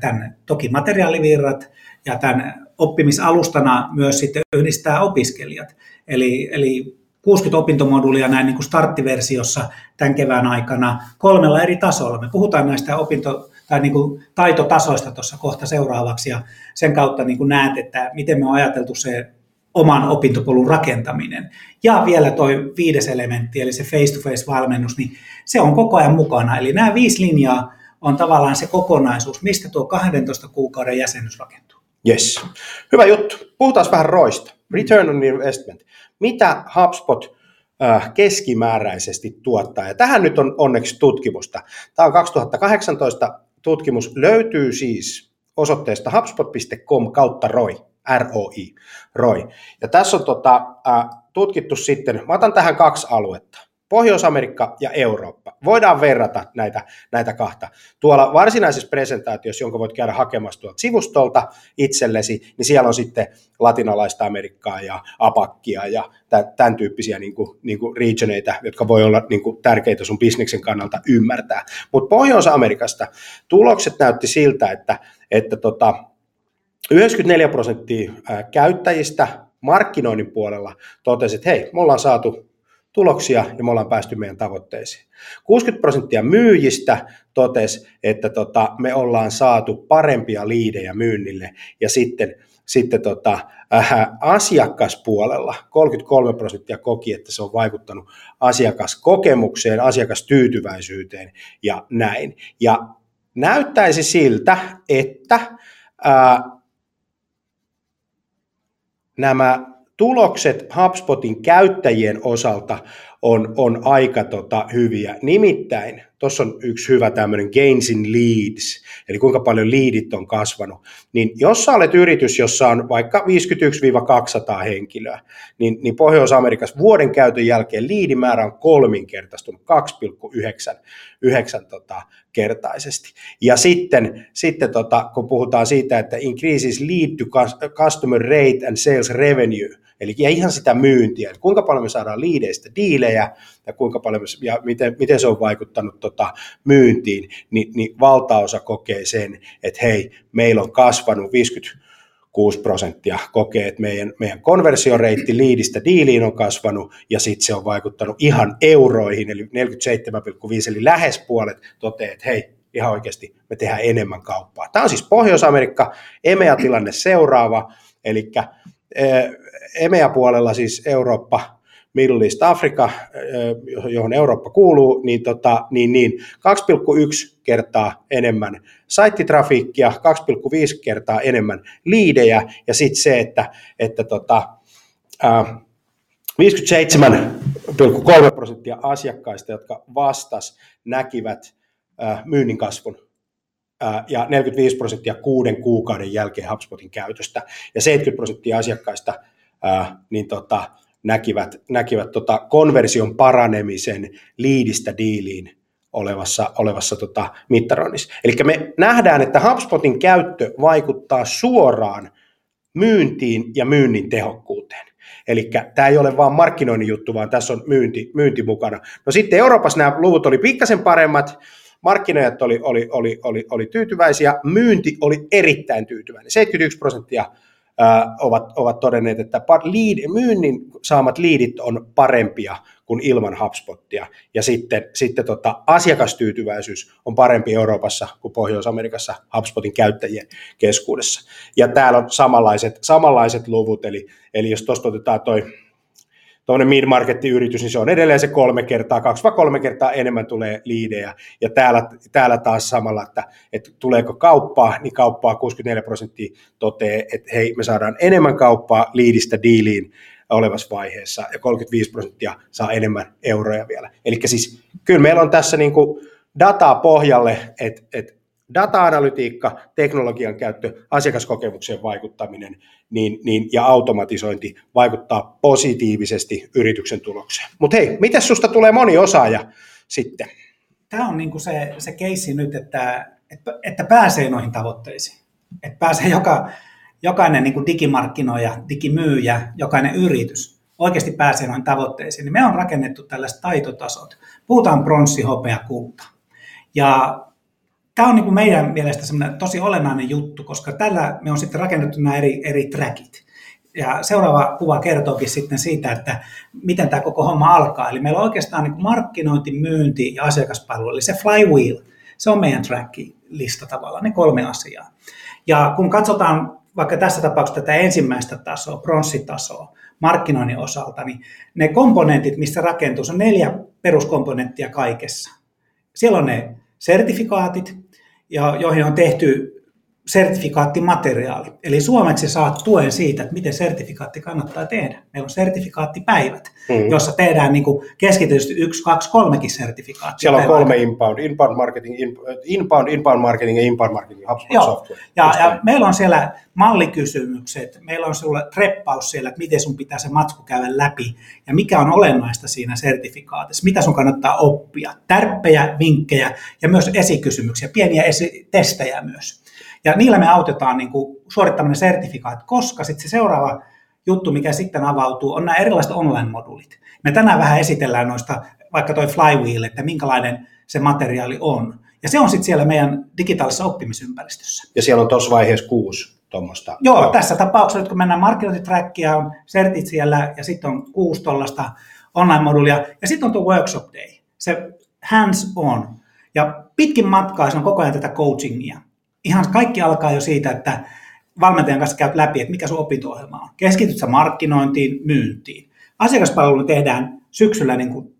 tämän toki materiaalivirrat ja tämän oppimisalustana myös sitten yhdistää opiskelijat. Eli, eli 60 opintomoduulia näin niin kuin starttiversiossa tämän kevään aikana kolmella eri tasolla. Me puhutaan näistä opinto- tai niin kuin taitotasoista tuossa kohta seuraavaksi ja sen kautta niin kuin näet, että miten me on ajateltu se oman opintopolun rakentaminen. Ja vielä tuo viides elementti, eli se face-to-face-valmennus, niin se on koko ajan mukana. Eli nämä viisi linjaa on tavallaan se kokonaisuus, mistä tuo 12 kuukauden jäsenyys rakentuu. Yes. Hyvä juttu. Puhutaan vähän roista. Return on investment. Mitä HubSpot äh, keskimääräisesti tuottaa? Ja tähän nyt on onneksi tutkimusta. Tämä on 2018 tutkimus. Löytyy siis osoitteesta hubspot.com kautta ROI. ROI. ROI. Ja tässä on tota, äh, tutkittu sitten, mä otan tähän kaksi aluetta. Pohjois-Amerikka ja Eurooppa. Voidaan verrata näitä, näitä kahta. Tuolla varsinaisessa presentaatiossa, jonka voit käydä hakemassa tuolta sivustolta itsellesi, niin siellä on sitten latinalaista Amerikkaa ja apakkia ja tämän tyyppisiä niin kuin, niin kuin regioneita, jotka voi olla niin kuin, tärkeitä sun bisneksen kannalta ymmärtää. Mutta Pohjois-Amerikasta tulokset näytti siltä, että, että tota, 94 prosenttia käyttäjistä markkinoinnin puolella totesi, että hei, me ollaan saatu tuloksia ja me ollaan päästy meidän tavoitteisiin. 60 prosenttia myyjistä totesi, että tota, me ollaan saatu parempia liidejä myynnille ja sitten, sitten tota, äh, asiakaspuolella 33 prosenttia koki, että se on vaikuttanut asiakaskokemukseen, asiakastyytyväisyyteen ja näin. Ja näyttäisi siltä, että äh, nämä tulokset HubSpotin käyttäjien osalta on, on aika tota, hyviä. Nimittäin, tuossa on yksi hyvä tämmöinen gains in leads, eli kuinka paljon liidit on kasvanut. Niin jos sä olet yritys, jossa on vaikka 51-200 henkilöä, niin, niin Pohjois-Amerikassa vuoden käytön jälkeen liidimäärä on kolminkertaistunut 2,9 tota, kertaisesti. Ja sitten, sitten tota, kun puhutaan siitä, että increases lead to customer rate and sales revenue, Eli ihan sitä myyntiä, että kuinka paljon me saadaan liideistä diilejä ja kuinka paljon ja miten, miten se on vaikuttanut tota myyntiin, niin, niin valtaosa kokee sen, että hei, meillä on kasvanut 50 6 prosenttia kokee, että meidän, meidän konversioreitti liidistä diiliin on kasvanut ja sitten se on vaikuttanut ihan euroihin, eli 47,5, eli lähes puolet toteaa, että hei, ihan oikeasti me tehdään enemmän kauppaa. Tämä on siis Pohjois-Amerikka, EMEA-tilanne seuraava, eli EMEA-puolella siis Eurooppa, Middle East Afrika, johon Eurooppa kuuluu, niin, tota, niin, niin 2,1 kertaa enemmän saittitrafiikkia, 2,5 kertaa enemmän liidejä, ja sitten se, että, että tota, 57,3 prosenttia asiakkaista, jotka vastas, näkivät myynnin kasvun. Ja 45 prosenttia kuuden kuukauden jälkeen HubSpotin käytöstä, ja 70 prosenttia asiakkaista niin tota, näkivät, näkivät tota konversion paranemisen liidistä diiliin olevassa, olevassa tota mittaroinnissa. Eli me nähdään, että HubSpotin käyttö vaikuttaa suoraan myyntiin ja myynnin tehokkuuteen. Eli tämä ei ole vain markkinoinnin juttu, vaan tässä on myynti, myynti mukana. No sitten Euroopassa nämä luvut oli pikkasen paremmat, markkinoijat oli, oli, oli, oli, oli tyytyväisiä, myynti oli erittäin tyytyväinen. 71 prosenttia ovat, ovat todenneet, että lead, myynnin saamat liidit on parempia kuin ilman HubSpottia. Ja sitten, sitten tota, asiakastyytyväisyys on parempi Euroopassa kuin Pohjois-Amerikassa HubSpotin käyttäjien keskuudessa. Ja täällä on samanlaiset, samanlaiset luvut, eli, eli jos tuosta otetaan toi tuommoinen mid-market-yritys, niin se on edelleen se kolme kertaa, kaksi vai kolme kertaa enemmän tulee liidejä. Ja täällä, täällä taas samalla, että, että tuleeko kauppaa, niin kauppaa 64 prosenttia toteaa, että hei, me saadaan enemmän kauppaa liidistä diiliin olevassa vaiheessa, ja 35 prosenttia saa enemmän euroja vielä. Eli siis kyllä meillä on tässä niin kuin dataa pohjalle, että, että data-analytiikka, teknologian käyttö, asiakaskokemukseen vaikuttaminen niin, niin, ja automatisointi vaikuttaa positiivisesti yrityksen tulokseen. Mutta hei, miten susta tulee moni osaaja sitten? Tämä on niinku se, se keissi nyt, että, että, että pääsee noihin tavoitteisiin. Että pääsee joka, jokainen niin digimarkkinoija, digimyyjä, jokainen yritys oikeasti pääsee noihin tavoitteisiin. Me on rakennettu tällaiset taitotasot. Puhutaan pronssi, hopea, kulta. Ja tämä on niin meidän mielestä tosi olennainen juttu, koska tällä me on sitten rakennettu nämä eri, eri trackit. Ja seuraava kuva kertookin sitten siitä, että miten tämä koko homma alkaa. Eli meillä on oikeastaan niin markkinointi, myynti ja asiakaspalvelu, eli se flywheel, se on meidän track-lista tavallaan, ne kolme asiaa. Ja kun katsotaan vaikka tässä tapauksessa tätä ensimmäistä tasoa, pronssitasoa, markkinoinnin osalta, niin ne komponentit, mistä rakentuu, se on neljä peruskomponenttia kaikessa. Siellä on ne sertifikaatit, ja joihin on tehty sertifikaattimateriaali. Eli suomeksi saat tuen siitä, että miten sertifikaatti kannattaa tehdä. Meillä on sertifikaattipäivät, mm. jossa tehdään niin keskitysti yksi, kaksi, kolmekin sertifikaattia. Siellä on kolme inbound, inbound marketing, inbound, inbound marketing ja inbound marketing, HubSpot Joo. software. Ja, ja meillä on siellä mallikysymykset, meillä on sulle treppaus siellä, että miten sun pitää se matsku käydä läpi ja mikä on olennaista siinä sertifikaatissa, mitä sun kannattaa oppia, tärppejä, vinkkejä ja myös esikysymyksiä, pieniä esi- testejä myös. Ja niillä me autetaan niin kuin suorittamaan sertifikaat, koska sitten se seuraava juttu, mikä sitten avautuu, on nämä erilaiset online-moduulit. Me tänään vähän esitellään noista, vaikka toi Flywheel, että minkälainen se materiaali on. Ja se on sitten siellä meidän digitaalisessa oppimisympäristössä. Ja siellä on tuossa vaiheessa kuusi tuommoista. Joo, Joo, tässä tapauksessa, kun mennään markkinointitrackia, on sertit siellä ja sitten on kuusi tuollaista online-modulia ja sitten on tuo workshop day, se hands on. Ja pitkin matkaa se on koko ajan tätä coachingia ihan kaikki alkaa jo siitä, että valmentajan kanssa käyt läpi, että mikä sun opinto-ohjelma on. Keskityt sä markkinointiin, myyntiin. Asiakaspalvelu tehdään syksyllä niin kuin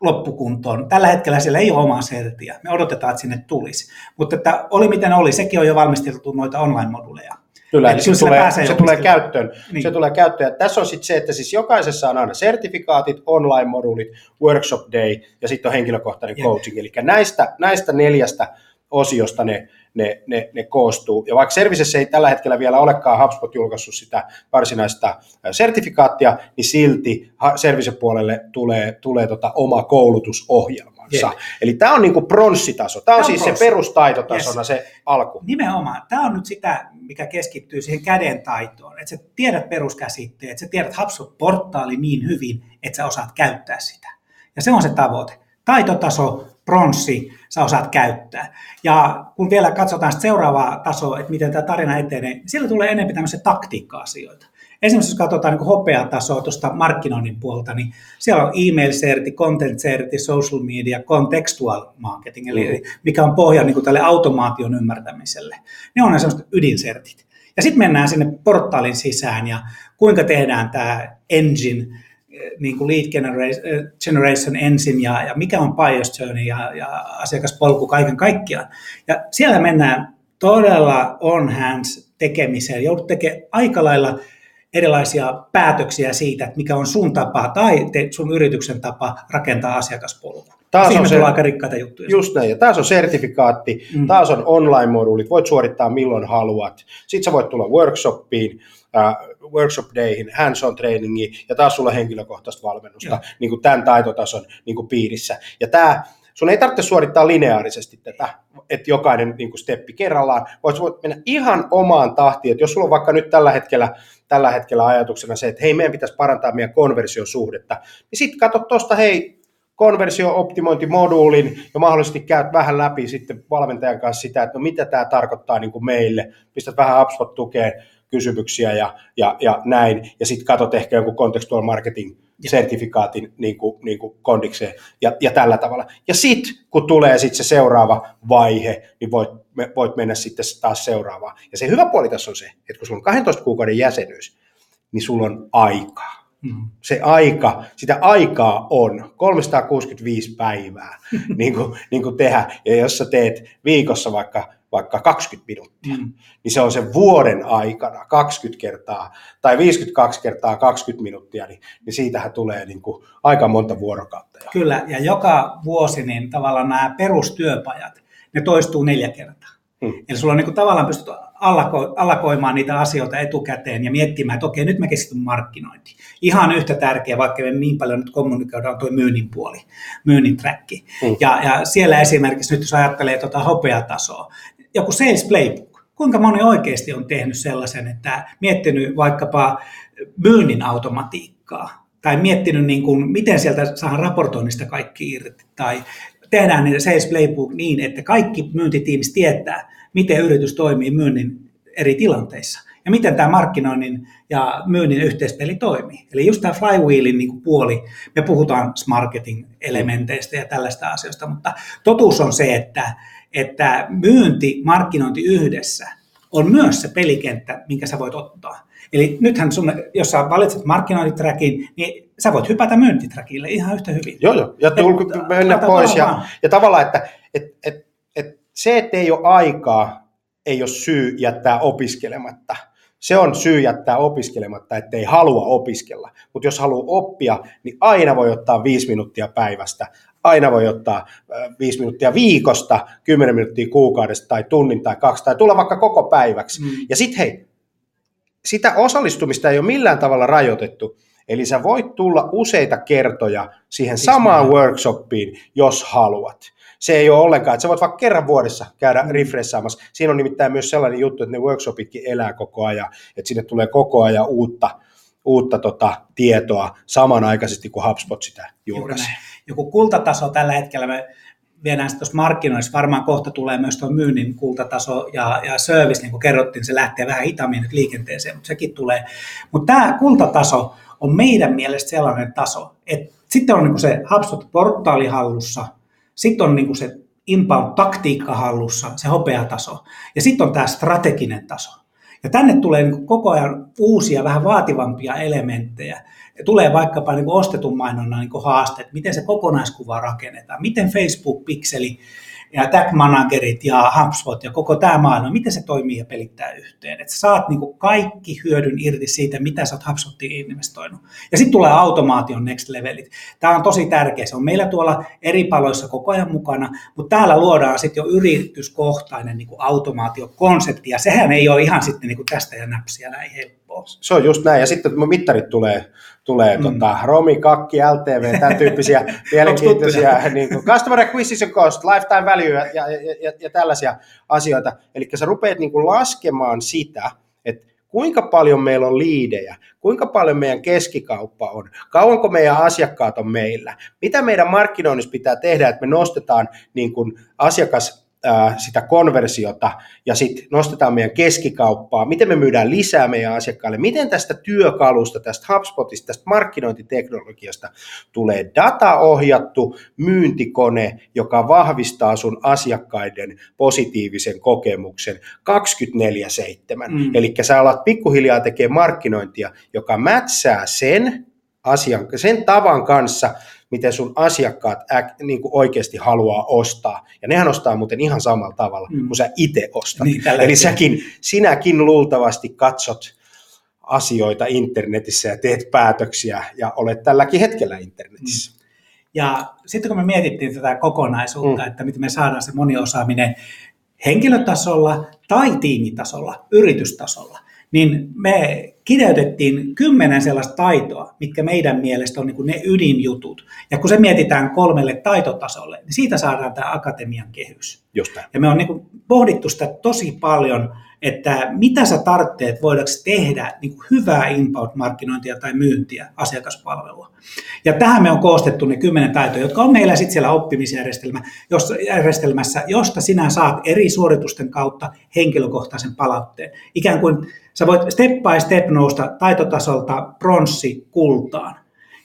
loppukuntoon. Tällä hetkellä siellä ei ole omaa sertiä. Me odotetaan, että sinne tulisi. Mutta että oli miten oli, sekin on jo valmisteltu noita online-moduleja. Kyllä, eli se, tulee, se tulee käyttöön. Niin. Se tulee käyttöön. Ja tässä on sitten se, että siis jokaisessa on aina sertifikaatit, online-moduulit, workshop day ja sitten on henkilökohtainen Jep. coaching. Eli näistä, näistä neljästä osiosta ne, ne, ne, ne koostuu. Ja vaikka Servicessä ei tällä hetkellä vielä olekaan HubSpot julkaissut sitä varsinaista sertifikaattia, niin silti Service-puolelle tulee, tulee tota oma koulutusohjelma. Yeah. Eli tämä on niinku pronssitaso. Tämä on, on siis pronssi. se perustaitotasona yes. se alku. Nimenomaan. Tämä on nyt sitä, mikä keskittyy siihen käden taitoon. Että sä tiedät peruskäsitteet, että sä tiedät HubSpot-portaali niin hyvin, että sä osaat käyttää sitä. Ja se on se tavoite. Taitotaso pronssi sä osaat käyttää. Ja kun vielä katsotaan seuraavaa tasoa, että miten tämä tarina etenee, niin siellä tulee enemmän tämmöisiä taktiikka-asioita. Esimerkiksi jos katsotaan niin hopeatasoa tuosta markkinoinnin puolta, niin siellä on email-serti, content-serti, social media, contextual marketing, eli mikä on pohja niin kuin tälle automaation ymmärtämiselle. Ne on ne sellaiset ydinsertit. Ja sitten mennään sinne portaalin sisään ja kuinka tehdään tämä engine, niin kuin lead generation, generation ensin ja, ja mikä on bias journey ja, ja asiakaspolku kaiken kaikkiaan. Ja siellä mennään todella on hands tekemiseen. Joudut tekemään aika lailla erilaisia päätöksiä siitä, että mikä on sun tapa tai te, sun yrityksen tapa rakentaa asiakaspolku. Taas Siinä on se, aika rikkaita juttuja. Just näin, ja taas on sertifikaatti, mm. taas on online-moduulit, voit suorittaa milloin haluat. Sitten sä voit tulla workshopiin, uh, workshop dayhin, hands-on trainingiin, ja taas sulla henkilökohtaista valmennusta niin kuin tämän taitotason niin kuin piirissä. Ja tämä, sun ei tarvitse suorittaa lineaarisesti tätä, että jokainen niin kuin steppi kerrallaan, voit, voit mennä ihan omaan tahtiin, että jos sulla on vaikka nyt tällä hetkellä, tällä hetkellä ajatuksena se, että hei, meidän pitäisi parantaa meidän konversiosuhdetta, niin sitten katso tuosta, hei, konversio-optimointimoduulin ja mahdollisesti käyt vähän läpi sitten valmentajan kanssa sitä, että no mitä tämä tarkoittaa niin kuin meille, pistät vähän HubSpot tukeen kysymyksiä ja, ja, ja näin, ja sitten katsot ehkä jonkun contextual marketing sertifikaatin niin kuin, niin kuin kondikseen ja, ja tällä tavalla. Ja sitten kun tulee sitten se seuraava vaihe, niin voit, me, voit mennä sitten taas seuraavaan. Ja se hyvä puoli tässä on se, että kun sulla on 12 kuukauden jäsenyys, niin sulla on aikaa. Mm. Se aika, sitä aikaa on 365 päivää [laughs] niin kuin, niin kuin tehdä. Ja jos sä teet viikossa vaikka, vaikka 20 minuuttia, mm. niin se on se vuoden aikana 20 kertaa tai 52 kertaa 20 minuuttia, niin, niin siitähän tulee niin kuin aika monta vuorokautta. Kyllä, ja joka vuosi niin tavallaan nämä perustyöpajat, ne toistuu neljä kertaa. Hmm. Eli sulla on niin kuin tavallaan pystyt allako, allakoimaan niitä asioita etukäteen ja miettimään, että okei, nyt mä keskityn markkinointiin. Ihan yhtä tärkeä, vaikka me niin paljon nyt kommunikoidaan tuo myynnin puoli, myynnin track. Hmm. Ja, ja siellä esimerkiksi nyt jos ajattelee tuota hopeatasoa, joku sales playbook, kuinka moni oikeasti on tehnyt sellaisen, että miettinyt vaikkapa myynnin automatiikkaa, tai miettinyt, niin kuin, miten sieltä saadaan raportoinnista kaikki irti, tai tehdään niitä sales playbook niin, että kaikki myyntitiimit tietää, miten yritys toimii myynnin eri tilanteissa? Ja miten tämä markkinoinnin ja myynnin yhteispeli toimii. Eli just tämä flywheelin niin puoli, me puhutaan marketing-elementeistä ja tällaista asioista, mutta totuus on se, että, että myynti, markkinointi yhdessä on myös se pelikenttä, minkä sä voit ottaa. Eli nythän sun, jos sä valitset markkinointitrackin, niin sä voit hypätä myyntitrackille ihan yhtä hyvin. Joo, joo, ja tulko mennä pois. Ja, ja tavallaan, että et, et, et se, että ei ole aikaa, ei ole syy jättää opiskelematta. Se on syy jättää opiskelematta, että ei halua opiskella. Mutta jos haluaa oppia, niin aina voi ottaa viisi minuuttia päivästä, aina voi ottaa viisi minuuttia viikosta, kymmenen minuuttia kuukaudesta tai tunnin tai kaksi, tai tulla vaikka koko päiväksi. Mm. Ja sitten hei, sitä osallistumista ei ole millään tavalla rajoitettu. Eli sä voit tulla useita kertoja siihen samaan workshopiin, jos haluat. Se ei ole ollenkaan, että sä voit vaikka kerran vuodessa käydä mm. refreshaamassa. Siinä on nimittäin myös sellainen juttu, että ne workshopitkin elää koko ajan, että sinne tulee koko ajan uutta, uutta tota, tietoa samanaikaisesti, kuin HubSpot sitä julkaisee. Joku kultataso tällä hetkellä, me viedään sitten tuossa markkinoissa, varmaan kohta tulee myös tuo myynnin kultataso ja, ja service, niin kuin kerrottiin, se lähtee vähän hitaammin nyt liikenteeseen, mutta sekin tulee. Mutta tämä kultataso on meidän mielestä sellainen taso, että sitten on niin se HubSpot-portaali hallussa, sitten on niin se inbound-taktiikka hallussa, se hopeataso, ja sitten on tämä strateginen taso. Ja tänne tulee niin koko ajan uusia, vähän vaativampia elementtejä. Ja tulee vaikkapa niin ostetun mainonnan niin haasteet, miten se kokonaiskuva rakennetaan, miten Facebook-pikseli ja Tag Managerit ja HubSpot ja koko tämä maailma, miten se toimii ja pelittää yhteen. Että saat niin kaikki hyödyn irti siitä, mitä sä oot HubSpotiin investoinut. Ja sitten tulee automaation next levelit. Tämä on tosi tärkeä. Se on meillä tuolla eri paloissa koko ajan mukana, mutta täällä luodaan sitten jo yrityskohtainen niin automaatiokonsepti, ja sehän ei ole ihan sitten niin tästä ja näpsiä näin helppoa. Se on just näin, ja sitten mittarit tulee tulee mm. tota, Romi, Kakki, LTV, tämän tyyppisiä [laughs] mielenkiintoisia niin kuin customer acquisition cost, lifetime value ja, ja, ja, ja tällaisia asioita. Eli sä rupeat niin kuin laskemaan sitä, että kuinka paljon meillä on liidejä, kuinka paljon meidän keskikauppa on, kauanko meidän asiakkaat on meillä, mitä meidän markkinoinnissa pitää tehdä, että me nostetaan niin kuin asiakas sitä konversiota ja sitten nostetaan meidän keskikauppaa, miten me myydään lisää meidän asiakkaille, miten tästä työkalusta, tästä HubSpotista, tästä markkinointiteknologiasta tulee dataohjattu myyntikone, joka vahvistaa sun asiakkaiden positiivisen kokemuksen 24-7. Mm. Eli sä alat pikkuhiljaa tekemään markkinointia, joka mätsää sen asian, sen tavan kanssa, miten sun asiakkaat äk, niin kuin oikeasti haluaa ostaa. Ja nehän ostaa muuten ihan samalla tavalla mm. kuin sä itse ostat. Niin, Eli säkin, sinäkin luultavasti katsot asioita internetissä ja teet päätöksiä ja olet tälläkin hetkellä internetissä. Mm. Ja sitten kun me mietittiin tätä kokonaisuutta, mm. että miten me saadaan se moniosaaminen henkilötasolla tai tiimitasolla, yritystasolla, niin me kirjoitettiin kymmenen sellaista taitoa, mitkä meidän mielestä on niin ne ydinjutut. Ja kun se mietitään kolmelle taitotasolle, niin siitä saadaan tämä akatemian kehys. Just näin. Ja me on niin kuin pohdittu sitä tosi paljon, että mitä sä tarvitset, voidaanko tehdä niin kuin hyvää inbound-markkinointia tai myyntiä, asiakaspalvelua. Ja tähän me on koostettu ne kymmenen taitoja, jotka on meillä sitten siellä oppimisjärjestelmässä, josta sinä saat eri suoritusten kautta henkilökohtaisen palautteen. Ikään kuin sä voit step by step nousta taitotasolta pronssi kultaan.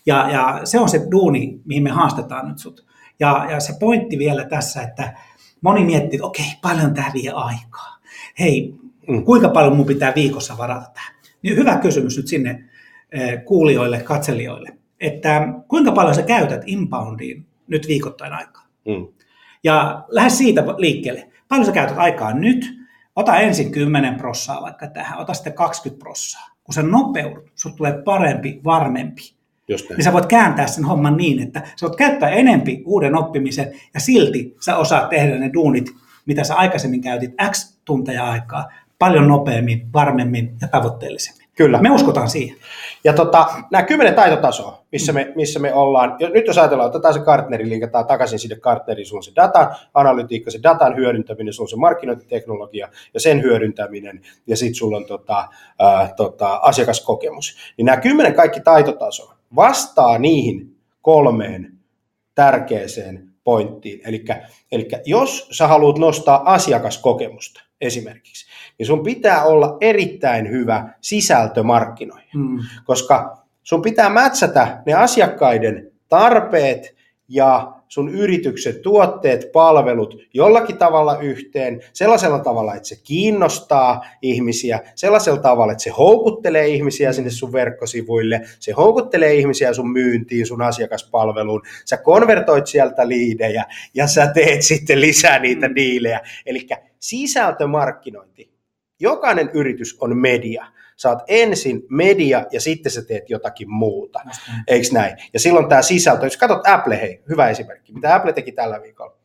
Ja, ja se on se duuni, mihin me haastetaan nyt sut. Ja, ja se pointti vielä tässä, että moni miettii, että okei, paljon tämä vie aikaa. Hei, mm. kuinka paljon mun pitää viikossa varata tähän? Niin hyvä kysymys nyt sinne eh, kuulijoille, katselijoille, että kuinka paljon sä käytät inboundiin nyt viikoittain aikaa? Mm. Ja lähde siitä liikkeelle. Paljon sä käytät aikaa nyt? Ota ensin 10 prossaa vaikka tähän, ota sitten 20 prossaa. Kun sä nopeudut, sulla tulee parempi, varmempi. Just niin sä voit kääntää sen homman niin, että sä voit käyttää enempi uuden oppimisen ja silti sä osaat tehdä ne duunit, mitä sä aikaisemmin käytit X tunteja aikaa, paljon nopeammin, varmemmin ja tavoitteellisemmin. Kyllä. Me uskotaan siihen. Ja tota, nämä kymmenen taitotasoa, missä me, missä me ollaan, nyt jos ajatellaan, otetaan se kartneri, liikataan takaisin sinne kartneriin, sulla on se datan analytiikka, se datan hyödyntäminen, sulla on se markkinointiteknologia ja sen hyödyntäminen, ja sitten sulla on tota, ää, tota, asiakaskokemus. Niin nämä kymmenen kaikki taitotasoa vastaa niihin kolmeen tärkeäseen pointtiin. Eli jos sä haluat nostaa asiakaskokemusta esimerkiksi, niin sun pitää olla erittäin hyvä sisältö markkinoihin, mm. koska sun pitää mätsätä ne asiakkaiden tarpeet ja sun yrityksen tuotteet, palvelut jollakin tavalla yhteen, sellaisella tavalla, että se kiinnostaa ihmisiä, sellaisella tavalla, että se houkuttelee ihmisiä sinne sun verkkosivuille, se houkuttelee ihmisiä sun myyntiin, sun asiakaspalveluun, sä konvertoit sieltä liidejä ja sä teet sitten lisää niitä mm. diilejä. Eli sisältömarkkinointi. Jokainen yritys on media sä oot ensin media ja sitten sä teet jotakin muuta. Eikö näin? Ja silloin tämä sisältö, jos katsot Apple, hei, hyvä esimerkki, mitä Apple teki tällä viikolla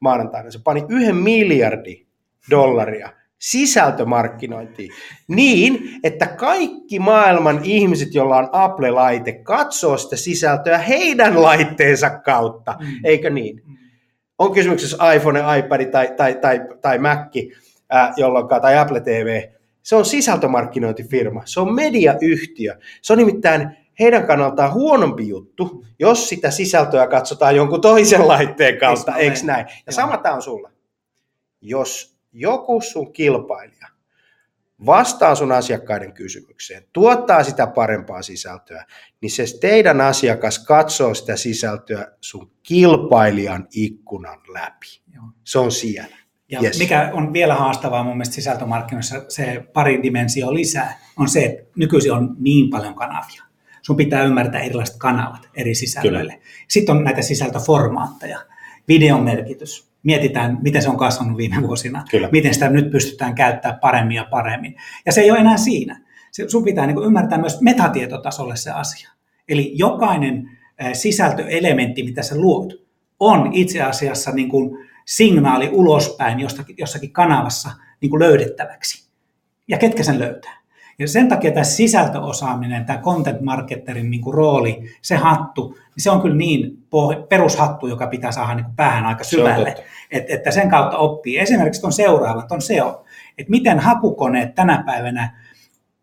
maanantaina, se pani yhden miljardi dollaria sisältömarkkinointiin niin, että kaikki maailman ihmiset, joilla on Apple-laite, katsoo sitä sisältöä heidän laitteensa kautta, mm. eikö niin? Mm. On kysymyksessä iPhone, iPad tai, tai, tai, tai Mac, äh, jolloin, tai Apple TV, se on sisältömarkkinointifirma, se on mediayhtiö. Se on nimittäin heidän kannaltaan huonompi juttu, jos sitä sisältöä katsotaan jonkun toisen [laughs] laitteen kautta, eikö näin? Ja sama tämä on sulla. Jos joku sun kilpailija vastaa sun asiakkaiden kysymykseen, tuottaa sitä parempaa sisältöä, niin se teidän asiakas katsoo sitä sisältöä sun kilpailijan ikkunan läpi. Se on siellä. Ja yes. mikä on vielä haastavaa mun mielestä sisältömarkkinoissa, se pari dimensio lisää, on se, että nykyisin on niin paljon kanavia. Sun pitää ymmärtää erilaiset kanavat eri sisällöille. Kyllä. Sitten on näitä sisältöformaatteja. Videon merkitys. Mietitään, miten se on kasvanut viime vuosina. Kyllä. Miten sitä nyt pystytään käyttämään paremmin ja paremmin. Ja se ei ole enää siinä. Sun pitää niin ymmärtää myös metatietotasolle se asia. Eli jokainen sisältöelementti, mitä sä luot, on itse asiassa niin kuin signaali ulospäin jostakin, jossakin kanavassa niin kuin löydettäväksi. Ja ketkä sen löytää. Ja sen takia tämä sisältöosaaminen, tämä content marketerin niin kuin rooli, se hattu, niin se on kyllä niin perushattu, joka pitää saada niin kuin päähän aika syvälle, että, että sen kautta oppii. Esimerkiksi tuon seuraavat on SEO, että miten hakukoneet tänä päivänä,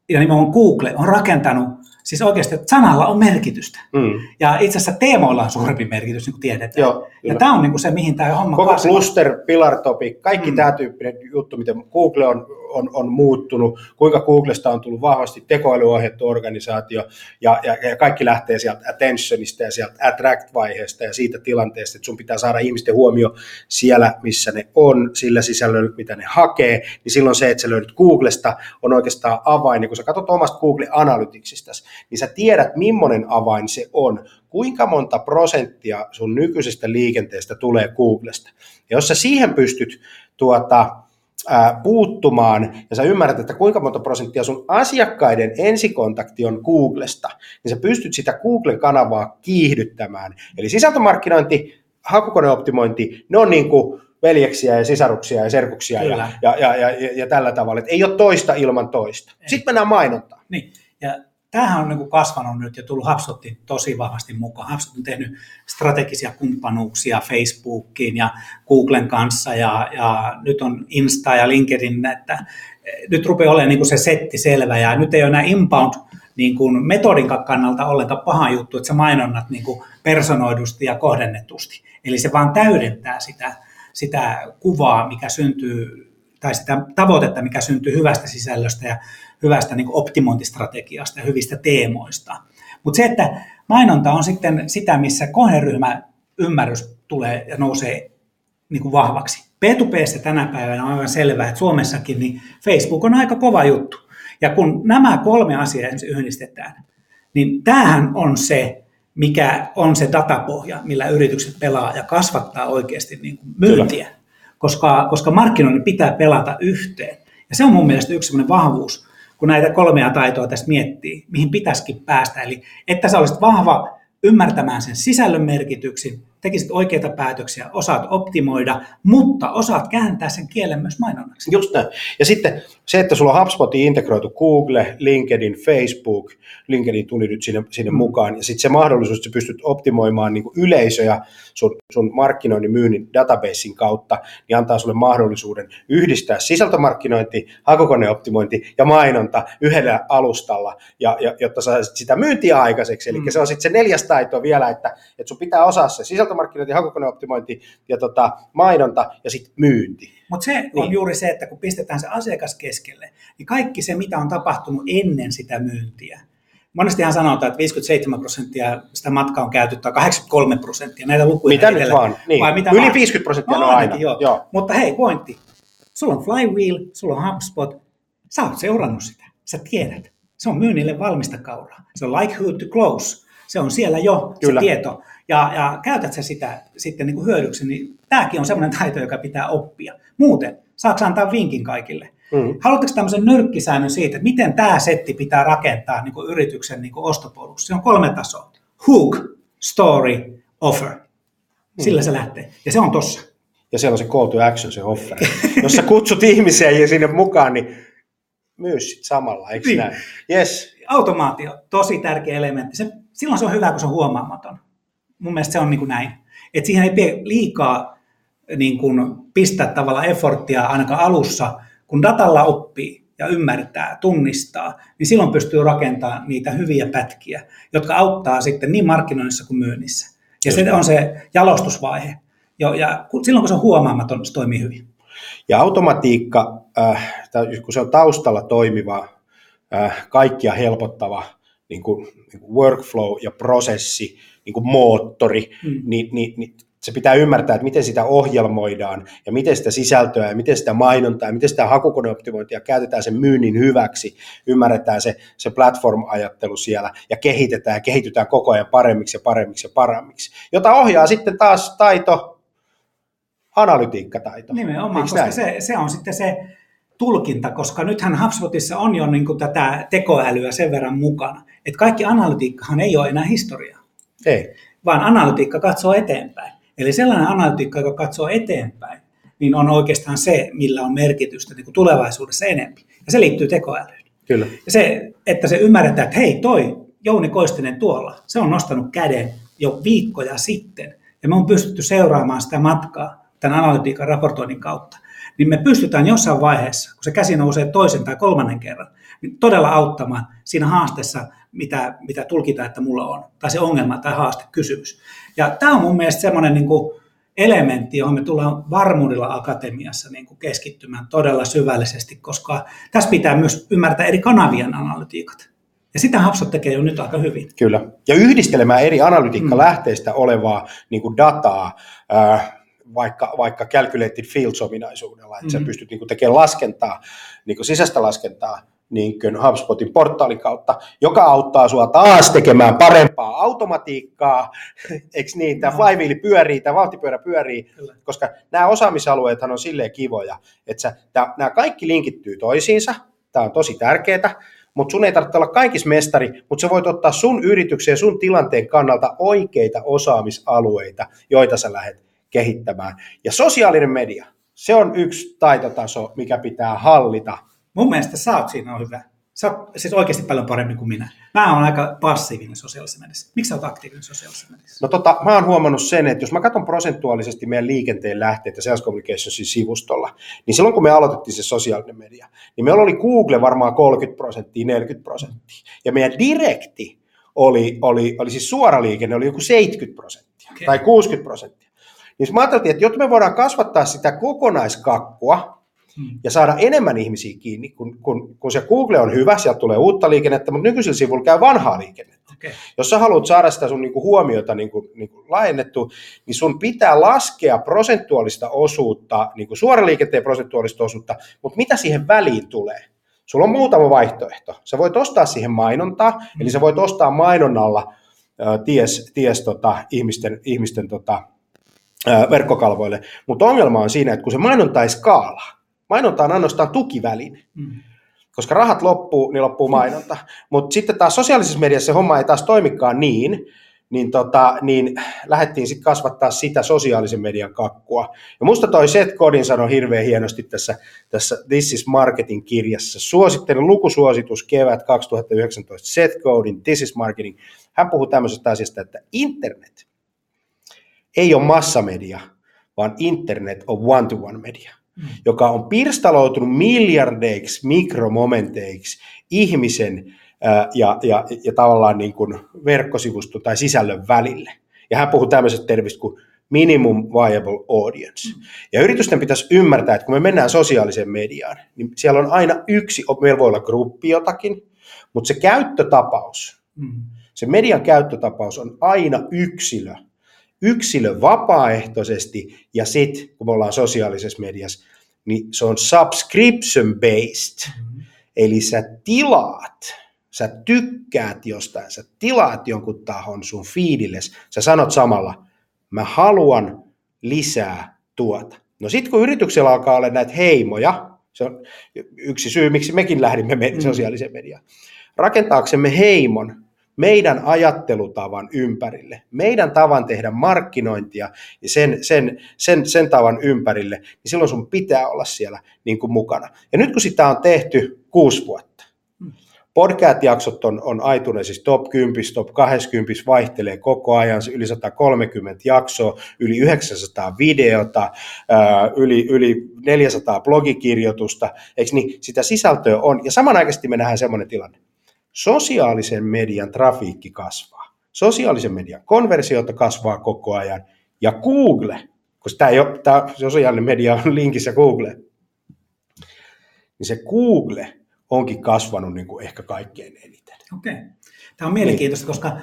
ja nimenomaan Google, on rakentanut Siis oikeasti, että sanalla on merkitystä. Mm. Ja itse asiassa teemoilla on suurempi merkitys, niin kuin tiedetään. Joo, ja tämä on niin kuin se, mihin tämä homma Koko kasvaa. cluster, pillar topic, kaikki mm. tämä tyyppinen juttu, miten Google on on, on muuttunut, kuinka Googlesta on tullut vahvasti tekoälyohjattu organisaatio, ja, ja, ja kaikki lähtee sieltä attentionista ja sieltä attract-vaiheesta ja siitä tilanteesta, että sun pitää saada ihmisten huomio siellä, missä ne on, sillä sisällöllä, mitä ne hakee, niin silloin se, että sä löydät Googlesta, on oikeastaan avain, ja kun sä katsot omasta Google Analyticsista, niin sä tiedät, millainen avain se on, kuinka monta prosenttia sun nykyisestä liikenteestä tulee Googlesta. Ja jos sä siihen pystyt tuota, puuttumaan ja sä ymmärrät, että kuinka monta prosenttia sun asiakkaiden ensikontakti on Googlesta, niin sä pystyt sitä Googlen kanavaa kiihdyttämään. Eli sisältömarkkinointi, hakukoneoptimointi, ne on niin kuin veljeksiä ja sisaruksia ja serkuksia ja, ja, ja, ja, ja, tällä tavalla, että ei ole toista ilman toista. Ei. Sitten mennään mainontaan. Niin. Ja tämähän on niin kasvanut nyt ja tullut HubSpotin tosi vahvasti mukaan. HubSpot on tehnyt strategisia kumppanuuksia Facebookiin ja Googlen kanssa ja, ja nyt on Insta ja LinkedIn, että nyt rupeaa olemaan niin kuin se setti selvä ja nyt ei ole enää inbound niin kuin metodin kannalta ollenkaan paha juttu, että sä mainonnat niin kuin personoidusti ja kohdennetusti. Eli se vaan täydentää sitä, sitä kuvaa, mikä syntyy, tai sitä tavoitetta, mikä syntyy hyvästä sisällöstä ja hyvästä niin optimointistrategiasta ja hyvistä teemoista. Mutta se, että mainonta on sitten sitä, missä kohderyhmä ymmärrys tulee ja nousee niin kuin vahvaksi. P2P tänä päivänä on aivan selvää, että Suomessakin niin Facebook on aika kova juttu. Ja kun nämä kolme asiaa yhdistetään, niin tämähän on se, mikä on se datapohja, millä yritykset pelaa ja kasvattaa oikeasti niin kuin myyntiä. Koska, koska markkinoinnin pitää pelata yhteen. Ja se on mun mielestä yksi sellainen vahvuus, kun näitä kolmea taitoa tässä miettii, mihin pitäisikin päästä. Eli että sä olisit vahva ymmärtämään sen sisällön merkityksin, tekisit oikeita päätöksiä, osaat optimoida, mutta osaat kääntää sen kielen myös mainonnaksi. Just näin. Ja sitten se, että sulla on HubSpotiin integroitu Google, LinkedIn, Facebook, LinkedIn tuli nyt sinne, sinne mm. mukaan, ja sitten se mahdollisuus, että sä pystyt optimoimaan niin yleisöjä sun, sun markkinoinnin myynnin databasein kautta, niin antaa sulle mahdollisuuden yhdistää sisältömarkkinointi, hakukoneoptimointi ja mainonta yhdellä alustalla, ja, ja, jotta saisit sitä myyntiä aikaiseksi. Eli mm. se on sitten se neljäs taito vielä, että, että sun pitää osaa se sisältömarkkinointi, hakukoneoptimointi ja tota, mainonta ja sitten myynti. Mutta se niin. on juuri se, että kun pistetään se asiakas keskelle, niin kaikki se, mitä on tapahtunut ennen sitä myyntiä, Monestihan sanotaan, että 57 prosenttia sitä matkaa on käyty, tai 83 prosenttia, näitä lukuja Mitä nyt vaan, niin. Vai mitä Yli vaan? 50 prosenttia no, on aina. Joo. joo. Mutta hei, pointti. Sulla on Flywheel, sulla on HubSpot, sä oot seurannut sitä, sä tiedät. Se on myynnille valmista kauraa. Se on likelihood to close. Se on siellä jo Kyllä. se tieto. Ja, ja käytät sä sitä sitten niin kuin hyödyksi, niin tämäkin on semmoinen taito, joka pitää oppia. Muuten, saako antaa vinkin kaikille? Mm. Haluatteko tämmöisen nyrkkisäännön siitä, että miten tämä setti pitää rakentaa niin kuin yrityksen niin kuin ostopoluksi? Se on kolme tasoa. Hook, story, offer. Sillä mm. se lähtee. Ja se on tossa. Ja siellä on se call to action, se offer. Jos sä kutsut ihmisiä sinne mukaan, niin myy sit samalla, eikö niin. näin? Yes. Automaatio, tosi tärkeä elementti. Se, silloin se on hyvä, kun se on huomaamaton. Mun mielestä se on niin kuin näin. Että siihen ei pidä liikaa niin kuin pistää tavalla efforttia ainakaan alussa, kun datalla oppii ja ymmärtää, tunnistaa, niin silloin pystyy rakentamaan niitä hyviä pätkiä, jotka auttaa sitten niin markkinoinnissa kuin myynnissä. Ja se on se jalostusvaihe. Ja silloin kun se on huomaamaton, se toimii hyvin. Ja automatiikka, äh, kun se on taustalla toimiva, kaikkia helpottava niin kuin, niin kuin workflow ja prosessi, niin kuin moottori, mm. niin, niin, niin se pitää ymmärtää, että miten sitä ohjelmoidaan ja miten sitä sisältöä ja miten sitä mainontaa ja miten sitä hakukoneoptimointia käytetään sen myynnin hyväksi, ymmärretään se, se platform-ajattelu siellä ja kehitetään ja kehitytään koko ajan paremmiksi ja paremmiksi ja paremmiksi, jota ohjaa sitten taas taito, analytiikkataito. Nimenomaan, koska se, se on sitten se tulkinta, koska nythän HubSpotissa on jo niin kuin tätä tekoälyä sen verran mukana, että kaikki analytiikkahan ei ole enää historiaa. Ei. Vaan analytiikka katsoo eteenpäin. Eli sellainen analytiikka, joka katsoo eteenpäin, niin on oikeastaan se, millä on merkitystä niin kuin tulevaisuudessa enemmän. Ja se liittyy tekoälyyn. Kyllä. Ja se, että se ymmärretään, että hei, toi Jouni Koistinen tuolla, se on nostanut käden jo viikkoja sitten. Ja me on pystytty seuraamaan sitä matkaa tämän analytiikan raportoinnin kautta. Niin me pystytään jossain vaiheessa, kun se käsi nousee toisen tai kolmannen kerran, niin todella auttamaan siinä haasteessa, mitä, mitä tulkitaan, että mulla on, tai se ongelma tai haaste, kysymys. Ja tämä on mun mielestä semmoinen niin kuin elementti, johon me tullaan varmuudella akatemiassa niin kuin keskittymään todella syvällisesti, koska tässä pitää myös ymmärtää eri kanavien analytiikat. Ja sitä Hapsot tekee jo nyt aika hyvin. Kyllä. Ja yhdistelemään eri analytiikkalähteistä mm. olevaa niin kuin dataa, äh, vaikka, vaikka calculated fields-ominaisuudella, että mm. sä pystyt niin tekemään laskentaa, niin kuin sisäistä laskentaa niin kuin HubSpotin portaalin kautta, joka auttaa sinua taas tekemään parempaa automatiikkaa, [laughs] eikö niin, tämä flywheel pyörii, tämä vauhtipyörä pyörii, Kyllä. koska nämä osaamisalueethan on silleen kivoja, että sä, tää, nämä kaikki linkittyy toisiinsa, tämä on tosi tärkeää, mutta sun ei tarvitse olla kaikissa mestari, mutta sä voit ottaa sun yrityksen ja sun tilanteen kannalta oikeita osaamisalueita, joita sä lähdet kehittämään. Ja sosiaalinen media, se on yksi taitotaso, mikä pitää hallita Mun mielestä sä oot siinä on hyvä. Sä oot siis oikeasti paljon paremmin kuin minä. Mä oon aika passiivinen sosiaalisessa mediassa. Miksi sä oot aktiivinen sosiaalisessa mediassa? No tota, mä oon huomannut sen, että jos mä katson prosentuaalisesti meidän liikenteen lähteitä Sales Communicationsin sivustolla, niin silloin kun me aloitettiin se sosiaalinen media, niin meillä oli Google varmaan 30 prosenttia, 40 prosenttia. Ja meidän direkti oli, oli, oli siis suora liikenne, oli joku 70 prosenttia okay. tai 60 prosenttia. Niin mä ajattelin, että jotta me voidaan kasvattaa sitä kokonaiskakkua, Hmm. ja saada enemmän ihmisiä kiinni, kun, kun, kun se Google on hyvä, sieltä tulee uutta liikennettä, mutta nykyisellä sivulla käy vanhaa liikennettä. Okay. Jos sä haluat saada sitä sun niinku huomiota niinku, niinku laajennettu, niin sun pitää laskea prosentuaalista osuutta, niinku suoraliikenteen prosentuaalista osuutta, mutta mitä siihen väliin tulee? Sulla on muutama vaihtoehto. Sä voit ostaa siihen mainontaa, hmm. eli sä voit ostaa mainonnalla ties, ties tota, ihmisten, ihmisten tota, verkkokalvoille, mutta ongelma on siinä, että kun se mainonta ei skaalaa, Mainonta on ainoastaan tukiväline. Mm. Koska rahat loppuu, niin loppuu mainonta. Mutta sitten taas sosiaalisessa mediassa se homma ei taas toimikaan niin, niin, tota, niin lähdettiin sitten kasvattaa sitä sosiaalisen median kakkua. Ja musta toi Seth Godin sanoi hirveän hienosti tässä, tässä This is Marketing kirjassa. Suosittelen lukusuositus kevät 2019 Seth Godin This is Marketing. Hän puhuu tämmöisestä asiasta, että internet ei ole massamedia, vaan internet on one-to-one media mm. joka on pirstaloitunut miljardeiksi mikromomenteiksi ihmisen ää, ja, ja, ja tavallaan niin kuin verkkosivusto tai sisällön välille. Ja hän puhuu tämmöisestä termistä kuin minimum viable audience. Mm. Ja yritysten pitäisi ymmärtää, että kun me mennään sosiaaliseen mediaan, niin siellä on aina yksi, meillä voi olla gruppi jotakin, mutta se käyttötapaus, mm. se median käyttötapaus on aina yksilö, yksilö vapaaehtoisesti ja sitten, kun me ollaan sosiaalisessa mediassa, niin se on subscription based. Mm-hmm. Eli sä tilaat, sä tykkäät jostain, sä tilaat jonkun tahon sun fiidilles, sä sanot samalla, mä haluan lisää tuota. No sitten kun yrityksellä alkaa olla näitä heimoja, se on yksi syy, miksi mekin lähdimme me- mm. sosiaaliseen mediaan, rakentaaksemme heimon, meidän ajattelutavan ympärille, meidän tavan tehdä markkinointia ja sen, sen, sen, sen tavan ympärille, niin silloin sun pitää olla siellä niin kuin mukana. Ja nyt kun sitä on tehty kuusi vuotta, podcast-jaksot on, on siis top 10, top 20, vaihtelee koko ajan, yli 130 jaksoa, yli 900 videota, yli, yli 400 blogikirjoitusta, eikö niin, sitä sisältöä on, ja samanaikaisesti me nähdään semmoinen tilanne, sosiaalisen median trafiikki kasvaa. Sosiaalisen median konversiota kasvaa koko ajan. Ja Google, koska tämä, ei ole, tämä sosiaalinen media on linkissä Google, niin se Google onkin kasvanut niin kuin ehkä kaikkein eniten. Okei. Tämä on mielenkiintoista, niin. koska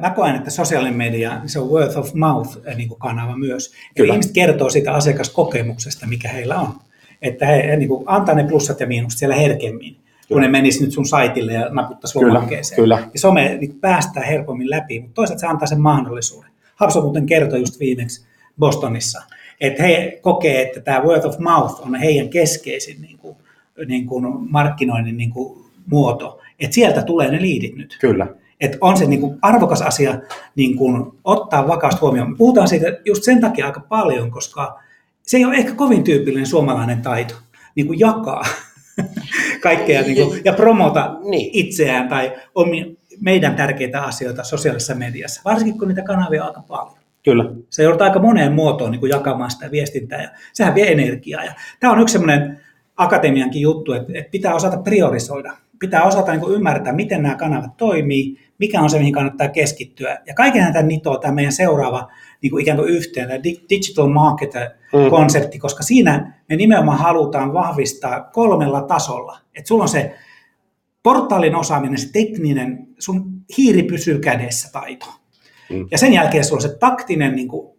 mä koen, että sosiaalinen media, se on word of mouth niin kuin kanava myös. Kyllä. Eli ihmiset kertoo siitä asiakaskokemuksesta, mikä heillä on. Että he, he niin kuin antaa ne plussat ja miinukset siellä herkemmin kun ne menisi nyt sun saitille ja naputtaisi lomakkeeseen. Kyllä. Ja some niin päästää helpommin läpi, mutta toisaalta se antaa sen mahdollisuuden. Hapso muuten kertoi just viimeksi Bostonissa, että he kokee, että tämä word of mouth on heidän keskeisin niin kuin, niin kuin markkinoinnin niin kuin, muoto. Että sieltä tulee ne liidit nyt. Kyllä. Että on se niin kuin, arvokas asia niin kuin, ottaa vakaasti huomioon. Me puhutaan siitä just sen takia aika paljon, koska se ei ole ehkä kovin tyypillinen suomalainen taito niin kuin jakaa kaikkea niin kuin, ja promota niin. itseään tai omi, meidän tärkeitä asioita sosiaalisessa mediassa, varsinkin kun niitä kanavia on aika paljon. Kyllä. Se joudut aika moneen muotoon niin kuin jakamaan sitä viestintää ja sehän vie energiaa. Ja tämä on yksi sellainen akatemiankin juttu, että, että pitää osata priorisoida. Pitää osata niin ymmärtää, miten nämä kanavat toimii, mikä on se, mihin kannattaa keskittyä. Ja kaiken näitä nitoo tämä meidän seuraava niin kuin ikään kuin yhteen, tämä digital market-konsepti, mm. koska siinä me nimenomaan halutaan vahvistaa kolmella tasolla. Että sulla on se portaalin osaaminen, se tekninen, sun hiiri pysyy kädessä taito. Mm. Ja sen jälkeen sulla on se taktinen, niin kuin,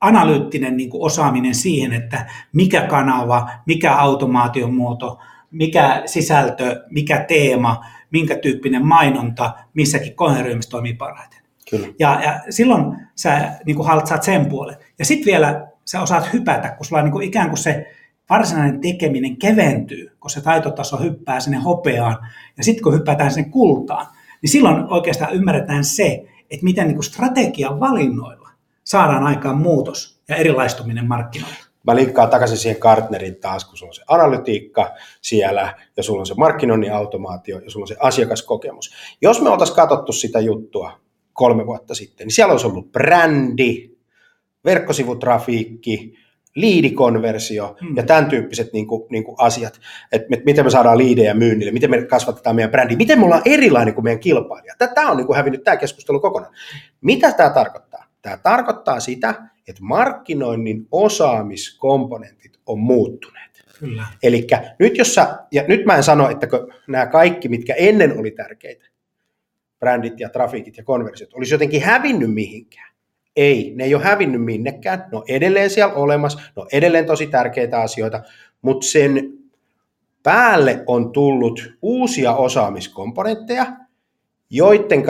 analyyttinen niin kuin osaaminen siihen, että mikä kanava, mikä automaation muoto, mikä sisältö, mikä teema, minkä tyyppinen mainonta missäkin kohderyhmässä toimii parhaiten. Kyllä. Ja, ja silloin sä niin kuin saat sen puolen. Ja sitten vielä sä osaat hypätä, kun sulla on niin kuin ikään kuin se varsinainen tekeminen keventyy, kun se taitotaso hyppää sinne hopeaan. Ja sitten kun hypätään sinne kultaan, niin silloin oikeastaan ymmärretään se, että miten niin kuin strategian valinnoilla saadaan aikaan muutos ja erilaistuminen markkinoilla. Mä linkkaan takaisin siihen Gartnerin taas, kun sulla on se analytiikka siellä, ja sulla on se markkinoinnin automaatio, ja sulla on se asiakaskokemus. Jos me oltaisiin katsottu sitä juttua kolme vuotta sitten, niin siellä olisi ollut brändi, verkkosivutrafiikki, liidikonversio hmm. ja tämän tyyppiset niin kuin, niin kuin asiat, että miten me saadaan liidejä myynnille, miten me kasvatetaan meidän brändi, miten me ollaan erilainen kuin meidän kilpailija. Tämä on niin kuin hävinnyt tämä keskustelu kokonaan. Mitä tämä tarkoittaa? Tämä tarkoittaa sitä, että markkinoinnin osaamiskomponentit on muuttuneet. Kyllä. Eli nyt jos sä, ja nyt mä en sano, että nämä kaikki, mitkä ennen oli tärkeitä, brändit ja trafiikit ja konversiot, olisi jotenkin hävinnyt mihinkään. Ei, ne ei ole hävinnyt minnekään, ne on edelleen siellä olemassa, ne on edelleen tosi tärkeitä asioita, mutta sen päälle on tullut uusia osaamiskomponentteja, joiden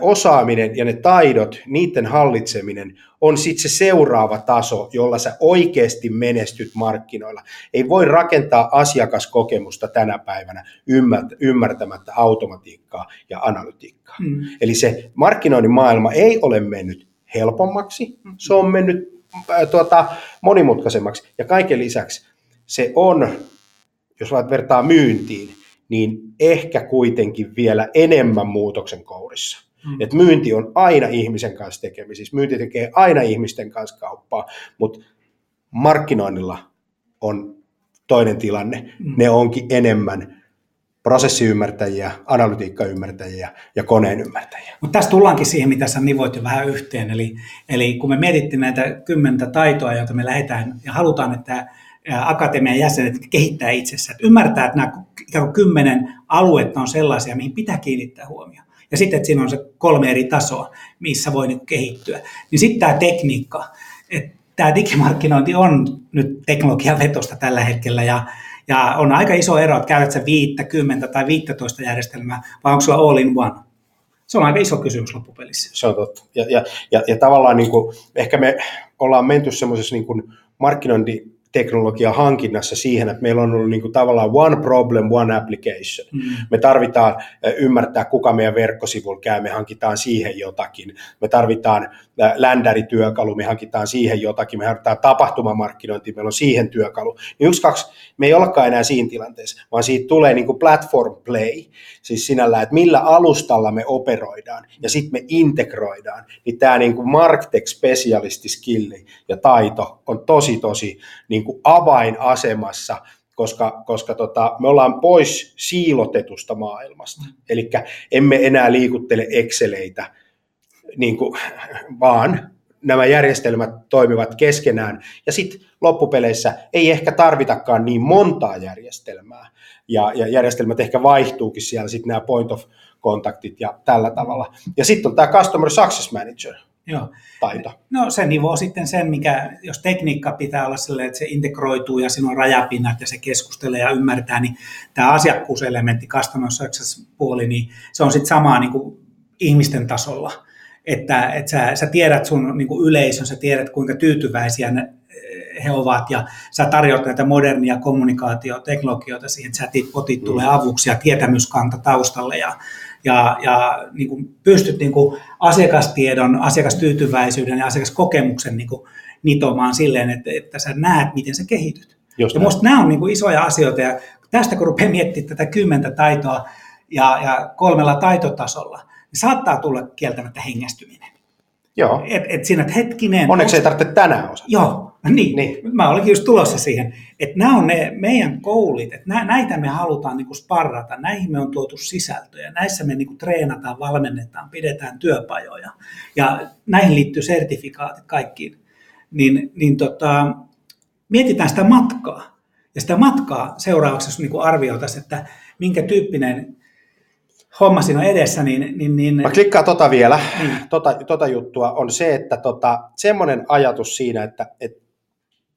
osaaminen ja ne taidot, niiden hallitseminen on sitten se seuraava taso, jolla sä oikeasti menestyt markkinoilla. Ei voi rakentaa asiakaskokemusta tänä päivänä ymmärtämättä automatiikkaa ja analytiikkaa. Hmm. Eli se markkinoinnin maailma ei ole mennyt helpommaksi, se on mennyt äh, tuota, monimutkaisemmaksi ja kaiken lisäksi se on, jos vertaa myyntiin, niin ehkä kuitenkin vielä enemmän muutoksen kourissa. Mm. Et myynti on aina ihmisen kanssa tekemisissä, myynti tekee aina ihmisten kanssa kauppaa, mutta markkinoinnilla on toinen tilanne. Mm. Ne onkin enemmän prosessiymmärtäjiä, analytiikkaymmärtäjiä ja koneen ymmärtäjiä. Mutta tässä tullaankin siihen, mitä sä nivoit jo vähän yhteen. Eli, eli kun me mietittiin näitä kymmentä taitoa, joita me lähdetään ja halutaan, että akatemian jäsenet kehittää itsessään. Että ymmärtää, että nämä ikään kuin kymmenen aluetta on sellaisia, mihin pitää kiinnittää huomioon. Ja sitten, että siinä on se kolme eri tasoa, missä voi niin kehittyä. Niin sitten tämä tekniikka. Että tämä digimarkkinointi on nyt teknologiavetosta tällä hetkellä ja, ja on aika iso ero, että käytät sä viittä, kymmentä tai 15 järjestelmää vai onko sulla all in one. Se on aika iso kysymys loppupelissä. Se on totta. Ja, ja, ja, ja tavallaan niin kuin, ehkä me ollaan menty semmoisessa niin markkinointi teknologia hankinnassa siihen, että meillä on ollut niin kuin tavallaan one problem, one application. Mm. Me tarvitaan ymmärtää, kuka meidän verkkosivulla käy, me hankitaan siihen jotakin. Me tarvitaan ländärityökalu, me hankitaan siihen jotakin. Me tarvitaan tapahtumamarkkinointi, meillä on siihen työkalu. Niin yksi, kaksi, me ei olekaan enää siinä tilanteessa, vaan siitä tulee niin kuin platform play, siis sinällä, että millä alustalla me operoidaan ja sitten me integroidaan. Niin tämä niin kuin Marktech specialistiskilli ja taito on tosi, tosi niin kuin avainasemassa, koska, koska tota, me ollaan pois siilotetusta maailmasta. Eli emme enää liikuttele Exceleitä, niin kuin, vaan nämä järjestelmät toimivat keskenään. Ja sitten loppupeleissä ei ehkä tarvitakaan niin montaa järjestelmää. Ja, ja järjestelmät ehkä vaihtuukin siellä, sitten nämä point of kontaktit ja tällä tavalla. Ja sitten on tämä Customer Success Manager, Joo. taito? No se nivoo sitten sen, mikä, jos tekniikka pitää olla sellainen, että se integroituu ja siinä on rajapinnat ja se keskustelee ja ymmärtää, niin tämä asiakkuuselementti, customer success puoli, niin se on sitten samaa niin kuin ihmisten tasolla. Että, että sä, sä tiedät sun niin kuin yleisön, sä tiedät kuinka tyytyväisiä ne, he ovat ja sä tarjoat näitä modernia kommunikaatioteknologioita siihen, chatbotit mm. tulee avuksi ja tietämyskanta taustalle ja ja, ja niin kuin pystyt niin kuin asiakastiedon, asiakastyytyväisyyden ja asiakaskokemuksen niin kuin nitomaan silleen, että, että sä näet, miten sä kehityt. Just ja minusta nämä on niin kuin isoja asioita ja tästä kun rupeaa miettimään tätä kymmentä taitoa ja, ja kolmella taitotasolla, niin saattaa tulla kieltämättä hengästyminen. Joo. Et, et siinä, että hetkinen... Onneksi ei tarvitse tänään osata. Joo, niin. niin. Mä olinkin just tulossa siihen, että nämä on ne meidän koulit, että näitä me halutaan niin kuin sparrata, näihin me on tuotu sisältöjä, näissä me niin kuin treenataan, valmennetaan, pidetään työpajoja ja näihin liittyy sertifikaatit kaikkiin. Niin, niin tota, mietitään sitä matkaa ja sitä matkaa seuraavaksi, niin arvioitaisiin, että minkä tyyppinen homma siinä on edessä, niin... niin, niin Mä klikkaan tota vielä, niin. tota, tota juttua, on se, että tota, semmoinen ajatus siinä, että, että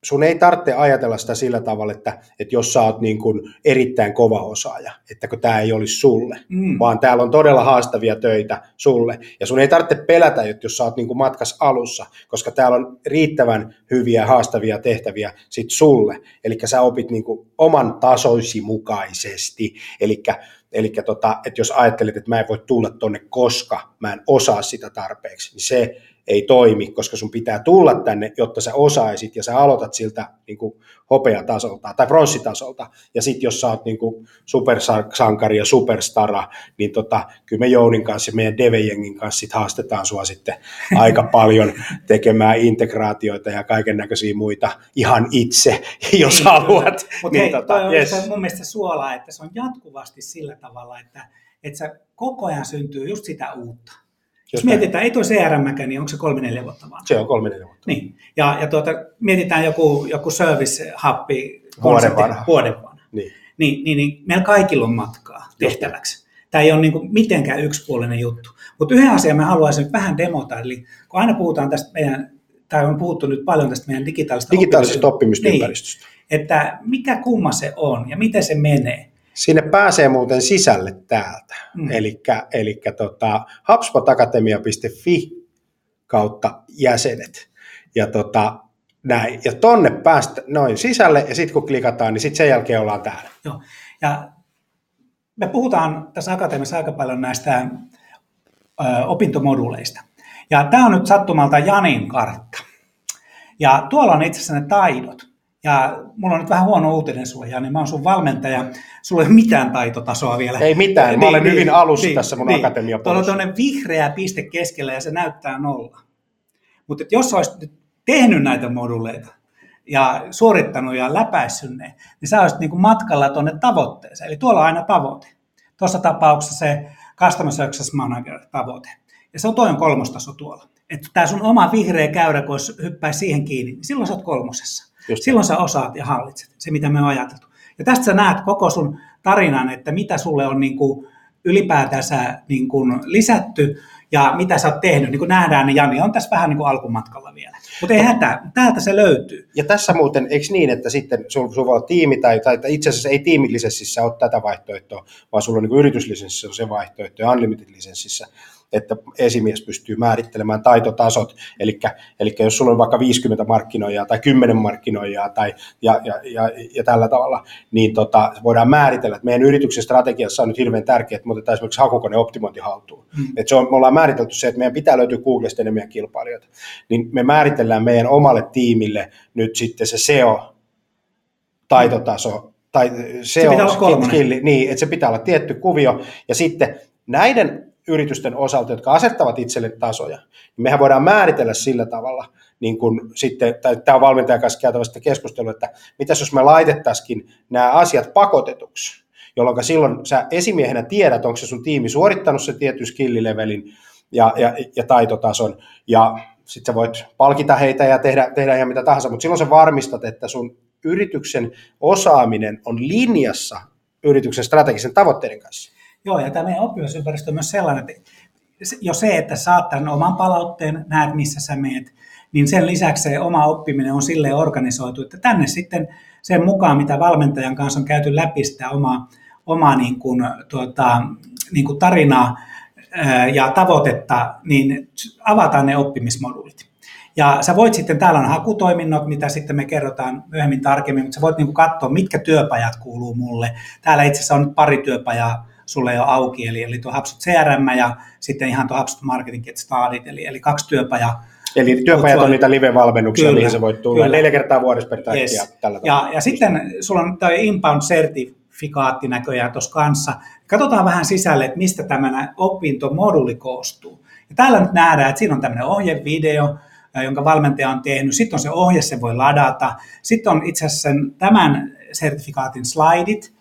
sun ei tarvitse ajatella sitä sillä tavalla, että, että jos sä oot niin kuin erittäin kova osaaja, että kun tämä ei olisi sulle, mm. vaan täällä on todella haastavia töitä sulle. Ja sun ei tarvitse pelätä, että jos sä oot niin kuin matkas alussa, koska täällä on riittävän hyviä haastavia tehtäviä sit sulle. Eli sä opit niin kuin oman tasoisi mukaisesti. Eli Eli tota, että jos ajattelet, että mä en voi tulla tonne, koska mä en osaa sitä tarpeeksi, niin se ei toimi, koska sun pitää tulla tänne, jotta sä osaisit ja sä aloitat siltä niin kuin hopeatasolta tai pronssitasolta. Ja sitten jos sä oot niin kuin supersankari ja superstara, niin tota, kyllä me Jounin kanssa ja meidän Devejengin kanssa sit haastetaan sua sitten [laughs] aika paljon tekemään integraatioita ja kaiken näköisiä muita ihan itse, jos Niin, haluat. Mutta niin, hei, tota, toi on, yes. on mun mielestä suolaa, että se on jatkuvasti sillä tavalla, että, että se koko ajan syntyy just sitä uutta. Jos mietitään, ei tuo CRM, niin onko se kolme neljä vuotta vaan? Se on kolme neljä vuotta. Niin. Ja, ja tuota, mietitään joku, joku service-happi Vuoden vanha. vuoden vanha. Niin. Niin, niin, niin meillä kaikilla on matkaa tehtäväksi. Tämä ei ole niin kuin mitenkään yksipuolinen juttu. Mutta yhden asian mä haluaisin nyt vähän demota, eli kun aina puhutaan tästä meidän, tai on puhuttu nyt paljon tästä meidän digitaalisesta Digitaalisesta oppimis- oppimisympäristöstä. Niin, että mikä kumma se on ja miten se menee. Sinne pääsee muuten sisälle täältä. Mm. Eli tota, hubspotakatemia.fi kautta jäsenet. Ja tota, näin. Ja tonne päästä noin sisälle, ja sitten kun klikataan, niin sitten sen jälkeen ollaan täällä. Joo. Ja me puhutaan tässä Akatemiassa aika paljon näistä ö, opintomoduuleista. Ja tämä on nyt sattumalta Janin kartta. Ja tuolla on itse asiassa ne taidot. Ja mulla on nyt vähän huono uutinen sulle, Jani. Mä oon sun valmentaja. Sulla ei ole mitään taitotasoa vielä. Ei mitään. Mä olen hyvin alussa tässä mun Tuolla on tuonne vihreä piste keskellä ja se näyttää nolla. Mutta jos olisit nyt tehnyt näitä moduleita ja suorittanut ja läpäissyt ne, niin sä olisit niinku matkalla tuonne tavoitteeseen. Eli tuolla on aina tavoite. Tuossa tapauksessa se Customer Success Manager-tavoite. Ja se on toinen kolmostaso tuolla. Että tämä sun oma vihreä käyrä, kun hyppäisi siihen kiinni, niin silloin sä oot kolmosessa. Just silloin sä osaat ja hallitset se, mitä me on ajateltu. Ja tästä sä näet koko sun tarinan, että mitä sulle on niin kuin ylipäätänsä niin kuin lisätty ja mitä sä oot tehnyt. Niin kuin nähdään, niin Jani on tässä vähän niin kuin alkumatkalla vielä. Mutta ei hätää, täältä se löytyy. Ja tässä muuten, eikö niin, että sitten sulla sul voi olla tiimi, tai, tai itse asiassa ei tiimilisenssissä ole tätä vaihtoehtoa, vaan sulla on niin yrityslisenssissä on se vaihtoehto ja unlimited-lisenssissä, että esimies pystyy määrittelemään taitotasot. Eli, jos sulla on vaikka 50 markkinoijaa tai 10 markkinoijaa tai, ja, ja, ja, ja tällä tavalla, niin tota, voidaan määritellä, että meidän yrityksen strategiassa on nyt hirveän tärkeää, että me otetaan esimerkiksi hakukone optimointi haltuun. Mm. Et se on, me ollaan määritelty se, että meidän pitää löytyä Googlesta enemmän kilpailijoita. Niin me määritellään meidän omalle tiimille nyt sitten se SEO, taitotaso, tai SEO, pitää olla kolmonen. skilli, niin, että se pitää olla tietty kuvio. Ja sitten näiden yritysten osalta, jotka asettavat itselle tasoja, niin mehän voidaan määritellä sillä tavalla, niin kun sitten, tai tämä on valmentajan kanssa käytävä sitten keskustelu, että mitäs jos me laitettaisikin nämä asiat pakotetuksi, jolloin silloin sä esimiehenä tiedät, onko se sun tiimi suorittanut se tietyn skillilevelin ja, ja, ja taitotason, ja sitten sä voit palkita heitä ja tehdä, tehdä ihan mitä tahansa, mutta silloin sä varmistat, että sun yrityksen osaaminen on linjassa yrityksen strategisen tavoitteiden kanssa. Joo, ja tämä meidän oppimisympäristö on myös sellainen, että jo se, että saat tämän oman palautteen, näet missä sä meet, niin sen lisäksi se oma oppiminen on silleen organisoitu, että tänne sitten sen mukaan, mitä valmentajan kanssa on käyty läpi sitä omaa, omaa niin kuin, tuota, niin kuin tarinaa ja tavoitetta, niin avataan ne oppimismoduulit. Ja sä voit sitten, täällä on hakutoiminnot, mitä sitten me kerrotaan myöhemmin tarkemmin, mutta sä voit niin kuin katsoa, mitkä työpajat kuuluu mulle. Täällä itse asiassa on pari työpajaa sulle jo auki, eli, eli tuo HubSpot CRM ja sitten ihan tuo HubSpot Marketing Get Started, eli, eli kaksi työpajaa. Eli työpajat on niitä live-valmennuksia, Kyllä, mihin se voi tulla kyllä. neljä kertaa vuodessa per Yes. ja tällä tavalla. Ja, ja sitten sulla on tuo inbound-sertifikaatti näköjään tuossa kanssa. Katsotaan vähän sisälle, että mistä tämä opintomoduli koostuu. Ja täällä nyt nähdään, että siinä on tämmöinen ohjevideo, jonka valmentaja on tehnyt. Sitten on se ohje, se voi ladata. Sitten on itse asiassa sen, tämän sertifikaatin slaidit,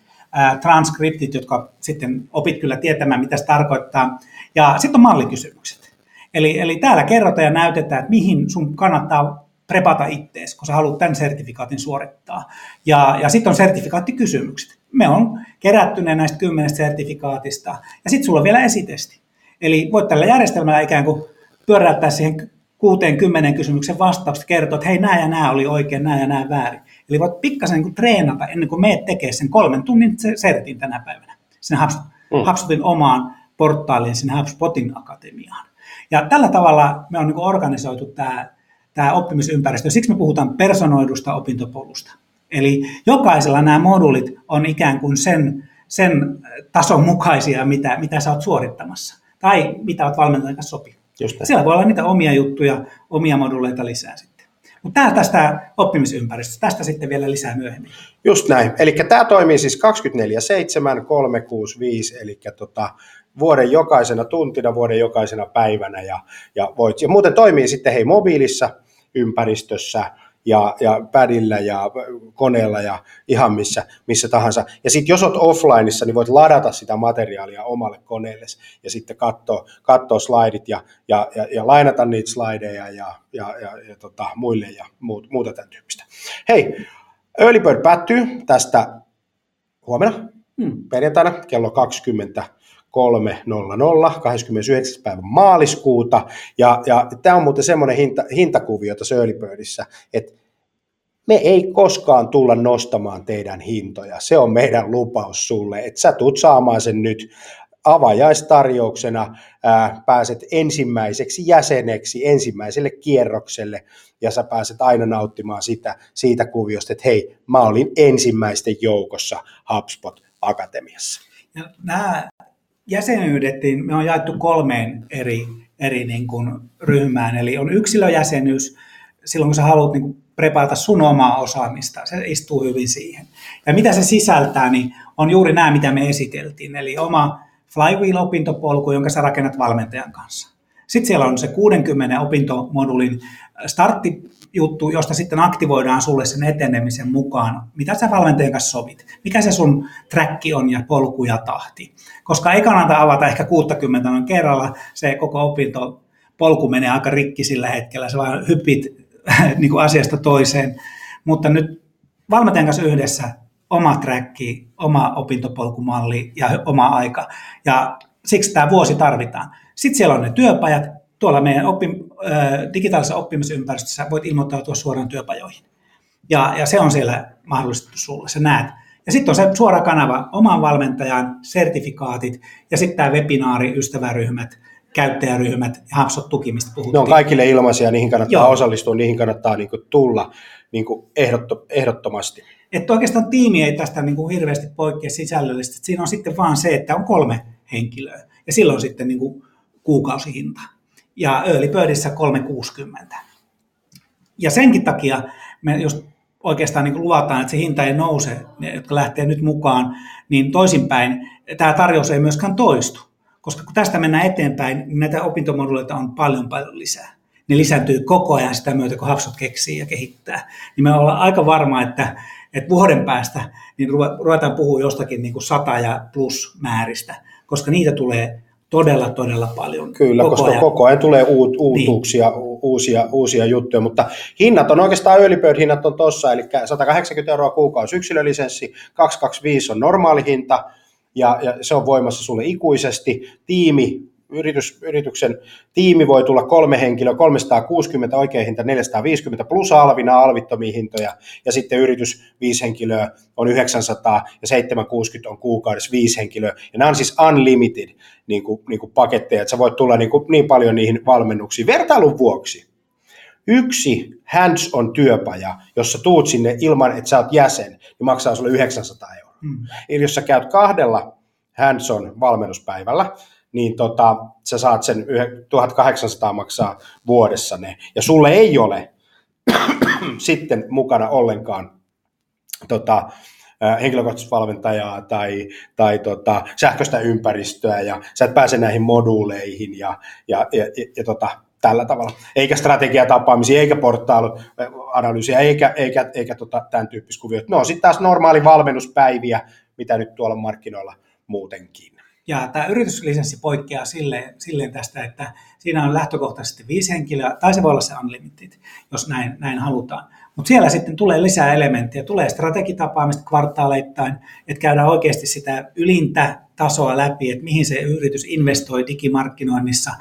transkriptit, jotka sitten opit kyllä tietämään, mitä se tarkoittaa. Ja sitten on mallikysymykset. Eli, eli täällä kerrotaan ja näytetään, että mihin sun kannattaa prepata ittees, kun sä haluat tämän sertifikaatin suorittaa. Ja, ja sitten on sertifikaattikysymykset. Me on kerätty ne näistä kymmenestä sertifikaatista. Ja sitten sulla on vielä esitesti. Eli voit tällä järjestelmällä ikään kuin pyöräyttää siihen kuuteen kymmenen kysymyksen vastaukset, kertoa, että hei, nämä ja nämä oli oikein, nämä ja nämä väärin. Eli voit pikkasen niin kuin treenata ennen kuin meet tekee sen kolmen tunnin se- sertin tänä päivänä sinne HubSpot, Mm. HubSpotin omaan portaaliin, sinne HubSpotin akatemiaan. Ja tällä tavalla me on niin kuin organisoitu tämä, tämä oppimisympäristö. Siksi me puhutaan personoidusta opintopolusta. Eli jokaisella nämä moduulit on ikään kuin sen, sen tason mukaisia, mitä, mitä sä oot suorittamassa. Tai mitä oot valmentajan kanssa sopinut. Näin. Siellä voi olla niitä omia juttuja, omia moduleita lisää sitten. Mutta tämä tästä oppimisympäristöstä, tästä sitten vielä lisää myöhemmin. Just näin. Eli tämä toimii siis 24-7, 365, eli tota, vuoden jokaisena tuntina, vuoden jokaisena päivänä. Ja, ja, voit, ja muuten toimii sitten hei mobiilissa ympäristössä, ja, ja padilla ja koneella ja ihan missä, missä tahansa. Ja sitten jos olet offlineissa, niin voit ladata sitä materiaalia omalle koneelle ja sitten katsoa, katsoa slaidit ja, ja, ja, ja lainata niitä slideja ja, ja, ja, ja tota, muille ja muut, muuta tämän tyyppistä. Hei, Early Bird päättyy tästä huomenna hmm. perjantaina kello 20 3.00, 29. päivä maaliskuuta. Ja, ja tämä on muuten semmoinen hinta, hintakuvio tässä Early että me ei koskaan tulla nostamaan teidän hintoja. Se on meidän lupaus sulle, että sä tulet saamaan sen nyt avajaistarjouksena, ää, pääset ensimmäiseksi jäseneksi ensimmäiselle kierrokselle ja sä pääset aina nauttimaan sitä, siitä kuviosta, että hei, mä olin ensimmäisten joukossa HubSpot Akatemiassa. Ja nämä jäsenyydet, niin me on jaettu kolmeen eri, eri niin kuin ryhmään. Eli on yksilöjäsenyys, silloin kun sä haluat niin kuin prepata sun omaa osaamista, se istuu hyvin siihen. Ja mitä se sisältää, niin on juuri nämä, mitä me esiteltiin. Eli oma Flywheel-opintopolku, jonka sä rakennat valmentajan kanssa. Sitten siellä on se 60 opintomodulin starttijuttu, josta sitten aktivoidaan sulle sen etenemisen mukaan, mitä sä valmentajan kanssa sovit, mikä se sun träkki on ja polku ja tahti. Koska ei kannata avata ehkä 60 noin kerralla, se koko opinto polku menee aika rikki sillä hetkellä, sä vaan hyppit [laughs] niin kuin asiasta toiseen, mutta nyt valmentajan kanssa yhdessä oma träkki, oma opintopolkumalli ja oma aika. Ja siksi tämä vuosi tarvitaan. Sitten siellä on ne työpajat. Tuolla meidän oppi, äh, digitaalisessa oppimisympäristössä voit ilmoittautua suoraan työpajoihin. Ja, ja se on siellä mahdollistettu sulle, sä näet. Ja sitten on se suora kanava oman valmentajan, sertifikaatit ja sitten tämä webinaari, ystäväryhmät, käyttäjäryhmät ja HubSpot tuki, mistä puhuttiin. Ne on kaikille ilmaisia, niihin kannattaa Joo. osallistua, niihin kannattaa niin kuin tulla niin kuin ehdotto, ehdottomasti. Että oikeastaan tiimi ei tästä niin kuin hirveästi poikkea sisällöllisesti. Siinä on sitten vaan se, että on kolme henkilöä ja silloin sitten niin kuin kuukausihinta. Ja Early Birdissä 360. Ja senkin takia me just oikeastaan niin luvataan, että se hinta ei nouse, ne, jotka lähtee nyt mukaan, niin toisinpäin tämä tarjous ei myöskään toistu. Koska kun tästä mennään eteenpäin, niin näitä opintomoduleita on paljon paljon lisää. Ne lisääntyy koko ajan sitä myötä, kun Hapsot keksii ja kehittää. Niin me ollaan aika varma, että, että vuoden päästä niin ruvetaan puhua jostakin niin kuin sata ja plus määristä, koska niitä tulee todella, todella paljon. Kyllä, koko koska ajan. koko ajan tulee uut, uutuuksia, niin. uusia, uusia juttuja, mutta hinnat on oikeastaan early bird hinnat on tuossa, eli 180 euroa kuukausi yksilölisenssi, 225 on normaali hinta, ja, ja se on voimassa sulle ikuisesti. Tiimi, yritys, yrityksen tiimi voi tulla kolme henkilöä, 360 oikein hinta, 450 plus alvina alvittomia hintoja, ja sitten yritys viisi henkilöä on 900 ja 760 on kuukaudessa viisi henkilöä, ja nämä on siis unlimited niin kuin, niin kuin paketteja, että sä voit tulla niin, kuin, niin paljon niihin valmennuksiin. Vertailun vuoksi, yksi hands-on työpaja, jossa tuut sinne ilman, että sä oot jäsen, niin maksaa sulle 900 euroa. Mm. Eli jos sä käyt kahdella hands-on valmennuspäivällä, niin tota, sä saat sen 1800 maksaa vuodessa ne. Ja sulle ei ole [clears throat] sitten mukana ollenkaan tota, henkilökohtaista valmentajaa tai, tai tota, sähköistä ympäristöä ja sä et pääse näihin moduuleihin ja, ja, ja, ja, ja tota, tällä tavalla. Eikä strategiatapaamisia, eikä portaalanalyysiä, eikä, eikä, eikä tota, tämän tyyppistä kuvioita. No sitten taas normaali valmennuspäiviä, mitä nyt tuolla markkinoilla muutenkin. Ja tämä yrityslisenssi poikkeaa silleen, silleen tästä, että siinä on lähtökohtaisesti viisi henkilöä, tai se voi olla se unlimited, jos näin, näin halutaan. Mutta siellä sitten tulee lisää elementtejä, tulee strategitapaamista kvartaaleittain, että käydään oikeasti sitä ylintä tasoa läpi, että mihin se yritys investoi digimarkkinoinnissa,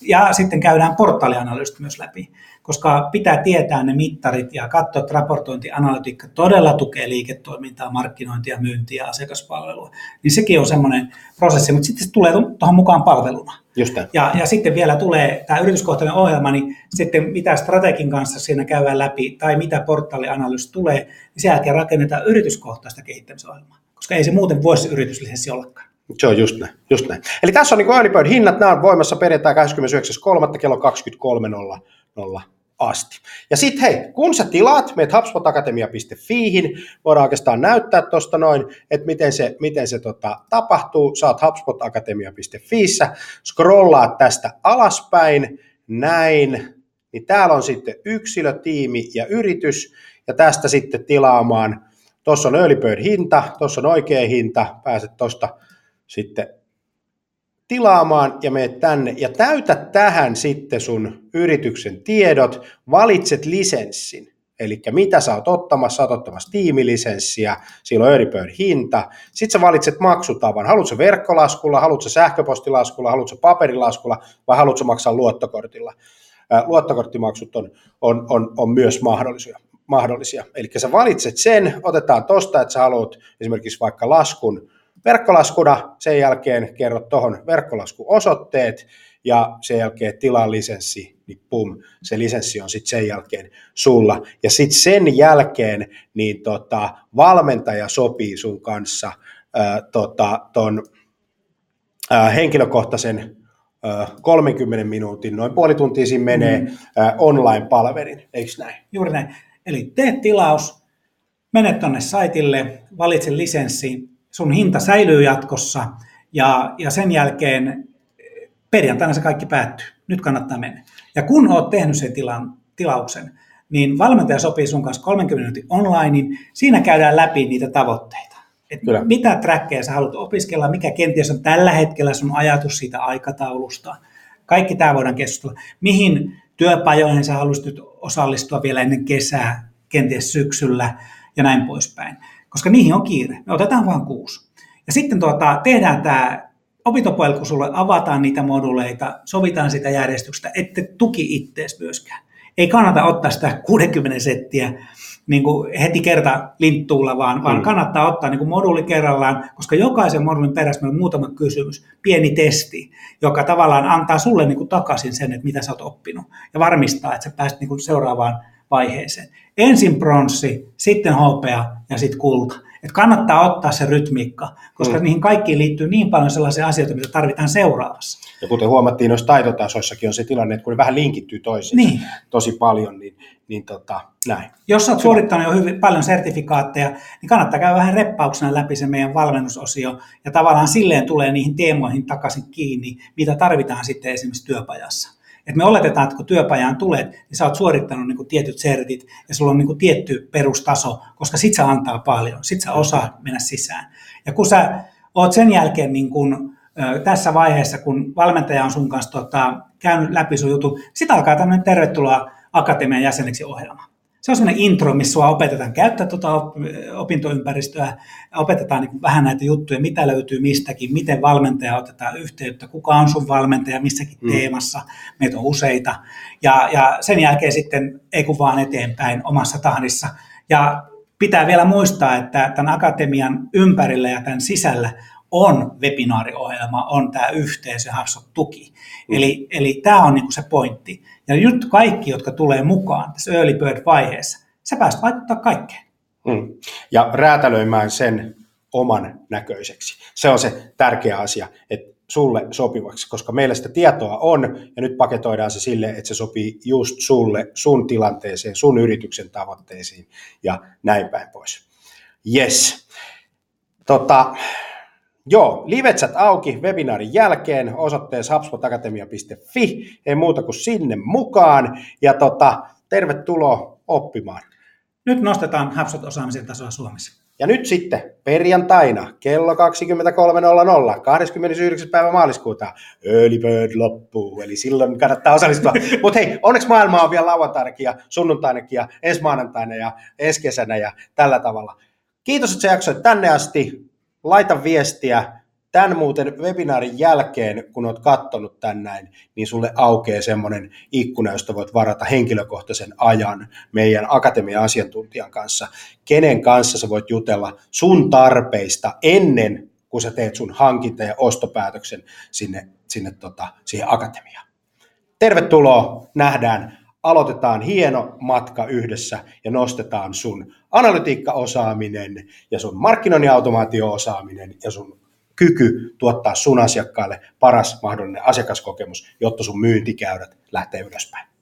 ja sitten käydään portaalianalyysit myös läpi, koska pitää tietää ne mittarit ja katsoa, että raportointianalytiikka todella tukee liiketoimintaa, markkinointia, myyntiä, asiakaspalvelua. Niin sekin on semmoinen prosessi, mutta sitten se tulee tuohon mukaan palveluna. Just ja, ja sitten vielä tulee tämä yrityskohtainen ohjelma, niin sitten mitä strategin kanssa siinä käydään läpi tai mitä portaalianalyysi tulee, niin sen jälkeen rakennetaan yrityskohtaista kehittämisohjelmaa, koska ei se muuten voisi yrityslisenssi ollakaan. Se on just näin, just näin. Eli tässä on niin Early Bird hinnat, nämä on voimassa perjantai 29.3. kello 23.00 asti. Ja sitten hei, kun sä tilaat, meet hubspotakatemia.fiihin, voidaan oikeastaan näyttää tuosta noin, että miten se, miten se tota, tapahtuu. Oot hubspotakatemia.fiissä, scrollaat tästä alaspäin, näin, niin täällä on sitten yksilö, tiimi ja yritys, ja tästä sitten tilaamaan, tuossa on early hinta, tuossa on oikea hinta, pääset tuosta sitten tilaamaan ja meet tänne. Ja täytä tähän sitten sun yrityksen tiedot, valitset lisenssin, eli mitä sä oot ottamassa, sä oot ottamassa tiimilisenssiä, siellä on bird hinta, sitten sä valitset maksutavan, haluatko verkkolaskulla, haluatko sähköpostilaskulla, haluatko paperilaskulla vai haluatko maksaa luottokortilla. Luottokorttimaksut on, on, on, on myös mahdollisia mahdollisia. Eli sä valitset sen, otetaan tosta, että sä haluat esimerkiksi vaikka laskun verkkolaskuna, sen jälkeen kerrot tuohon verkkolaskuosoitteet ja sen jälkeen tilaa lisenssi, niin pum, se lisenssi on sitten sen jälkeen sulla. Ja sitten sen jälkeen niin tota, valmentaja sopii sun kanssa ää, tota, ton ää, henkilökohtaisen 30 minuutin, noin puoli tuntia siinä menee mm. online-palvelin, eikö näin? Juuri näin. Eli tee tilaus, mene tuonne saitille, valitse lisenssi, sun hinta säilyy jatkossa ja, ja sen jälkeen perjantaina se kaikki päättyy. Nyt kannattaa mennä. Ja kun oot tehnyt sen tilan, tilauksen, niin valmentaja sopii sun kanssa 30 minuutin online, niin siinä käydään läpi niitä tavoitteita. Et mitä trackeja sä haluat opiskella, mikä kenties on tällä hetkellä sun ajatus siitä aikataulusta. Kaikki tämä voidaan keskustella. Mihin työpajoihin sä haluaisit osallistua vielä ennen kesää, kenties syksyllä ja näin poispäin. Koska niihin on kiire. Me otetaan vain kuusi. Ja sitten tuota, tehdään tämä opintopuolella, kun sulle avataan niitä moduleita, sovitaan sitä järjestyksestä, ette tuki ittees myöskään. Ei kannata ottaa sitä 60 settiä niin kuin heti kerta linttuulla, vaan, vaan mm. kannattaa ottaa niin kuin moduli kerrallaan, koska jokaisen modulin perässä on muutama kysymys, pieni testi, joka tavallaan antaa sulle niin kuin takaisin sen, että mitä sä oot oppinut, ja varmistaa, että sä pääset niin kuin seuraavaan vaiheeseen. Ensin pronssi, sitten hopea ja sitten kulta. Et kannattaa ottaa se rytmiikka, koska mm. niihin kaikkiin liittyy niin paljon sellaisia asioita, mitä tarvitaan seuraavassa. Ja kuten huomattiin noissa taitotasoissakin on se tilanne, että kun ne vähän linkittyy toisiinsa niin. tosi paljon, niin, niin tota, näin. Jos olet suorittanut jo hyvin paljon sertifikaatteja, niin kannattaa käydä vähän reppauksena läpi se meidän valmennusosio, ja tavallaan silleen tulee niihin teemoihin takaisin kiinni, mitä tarvitaan sitten esimerkiksi työpajassa. Et me oletetaan, että kun työpajaan tulet, niin sä oot suorittanut niin kuin tietyt sertit ja sulla on niin kuin tietty perustaso, koska sit se antaa paljon, sit sä osaat mennä sisään. Ja kun sä oot sen jälkeen niin kuin, tässä vaiheessa, kun valmentaja on sun kanssa tota, käynyt läpi sun jutun, sitten alkaa tämmöinen tervetuloa akatemian jäseneksi ohjelma se on semmoinen intro, missä sua opetetaan käyttää tuota opintoympäristöä, opetetaan niin vähän näitä juttuja, mitä löytyy mistäkin, miten valmentaja otetaan yhteyttä, kuka on sun valmentaja missäkin mm. teemassa, meitä on useita, ja, ja sen jälkeen sitten ei kun vaan eteenpäin omassa tahdissa. Ja pitää vielä muistaa, että tämän akatemian ympärillä ja tämän sisällä on webinaariohjelma, on tämä yhteisö, tuki. Mm. Eli, eli tämä on niinku se pointti. Ja nyt kaikki, jotka tulee mukaan tässä early bird-vaiheessa, sä pääset vaikuttaa kaikkeen. Mm. Ja räätälöimään sen oman näköiseksi. Se on se tärkeä asia, että sulle sopivaksi, koska meillä sitä tietoa on, ja nyt paketoidaan se sille, että se sopii just sulle, sun tilanteeseen, sun yrityksen tavoitteisiin, ja näin päin pois. Yes. Tota, Joo, livetsät auki webinaarin jälkeen osoitteessa hubspotakatemia.fi, ei muuta kuin sinne mukaan, ja tota, tervetuloa oppimaan. Nyt nostetaan HubSpot-osaamisen tasoa Suomessa. Ja nyt sitten perjantaina kello 23.00, 29. päivä maaliskuuta, Early Bird loppuu, eli silloin kannattaa osallistua. [laughs] Mutta hei, onneksi maailma on vielä lauantainakin ja sunnuntainakin ja ensi maanantaina ja ensi kesänä ja tällä tavalla. Kiitos, että sä jaksoit tänne asti laita viestiä. Tämän muuten webinaarin jälkeen, kun olet katsonut tän näin, niin sulle aukeaa semmoinen ikkuna, josta voit varata henkilökohtaisen ajan meidän akatemian asiantuntijan kanssa, kenen kanssa sä voit jutella sun tarpeista ennen kuin sä teet sun hankinta- ja ostopäätöksen sinne, sinne tota, siihen akatemiaan. Tervetuloa, nähdään aloitetaan hieno matka yhdessä ja nostetaan sun analytiikkaosaaminen ja sun markkinoinnin automaatio-osaaminen ja sun kyky tuottaa sun asiakkaille paras mahdollinen asiakaskokemus, jotta sun myyntikäyrät lähtee ylöspäin.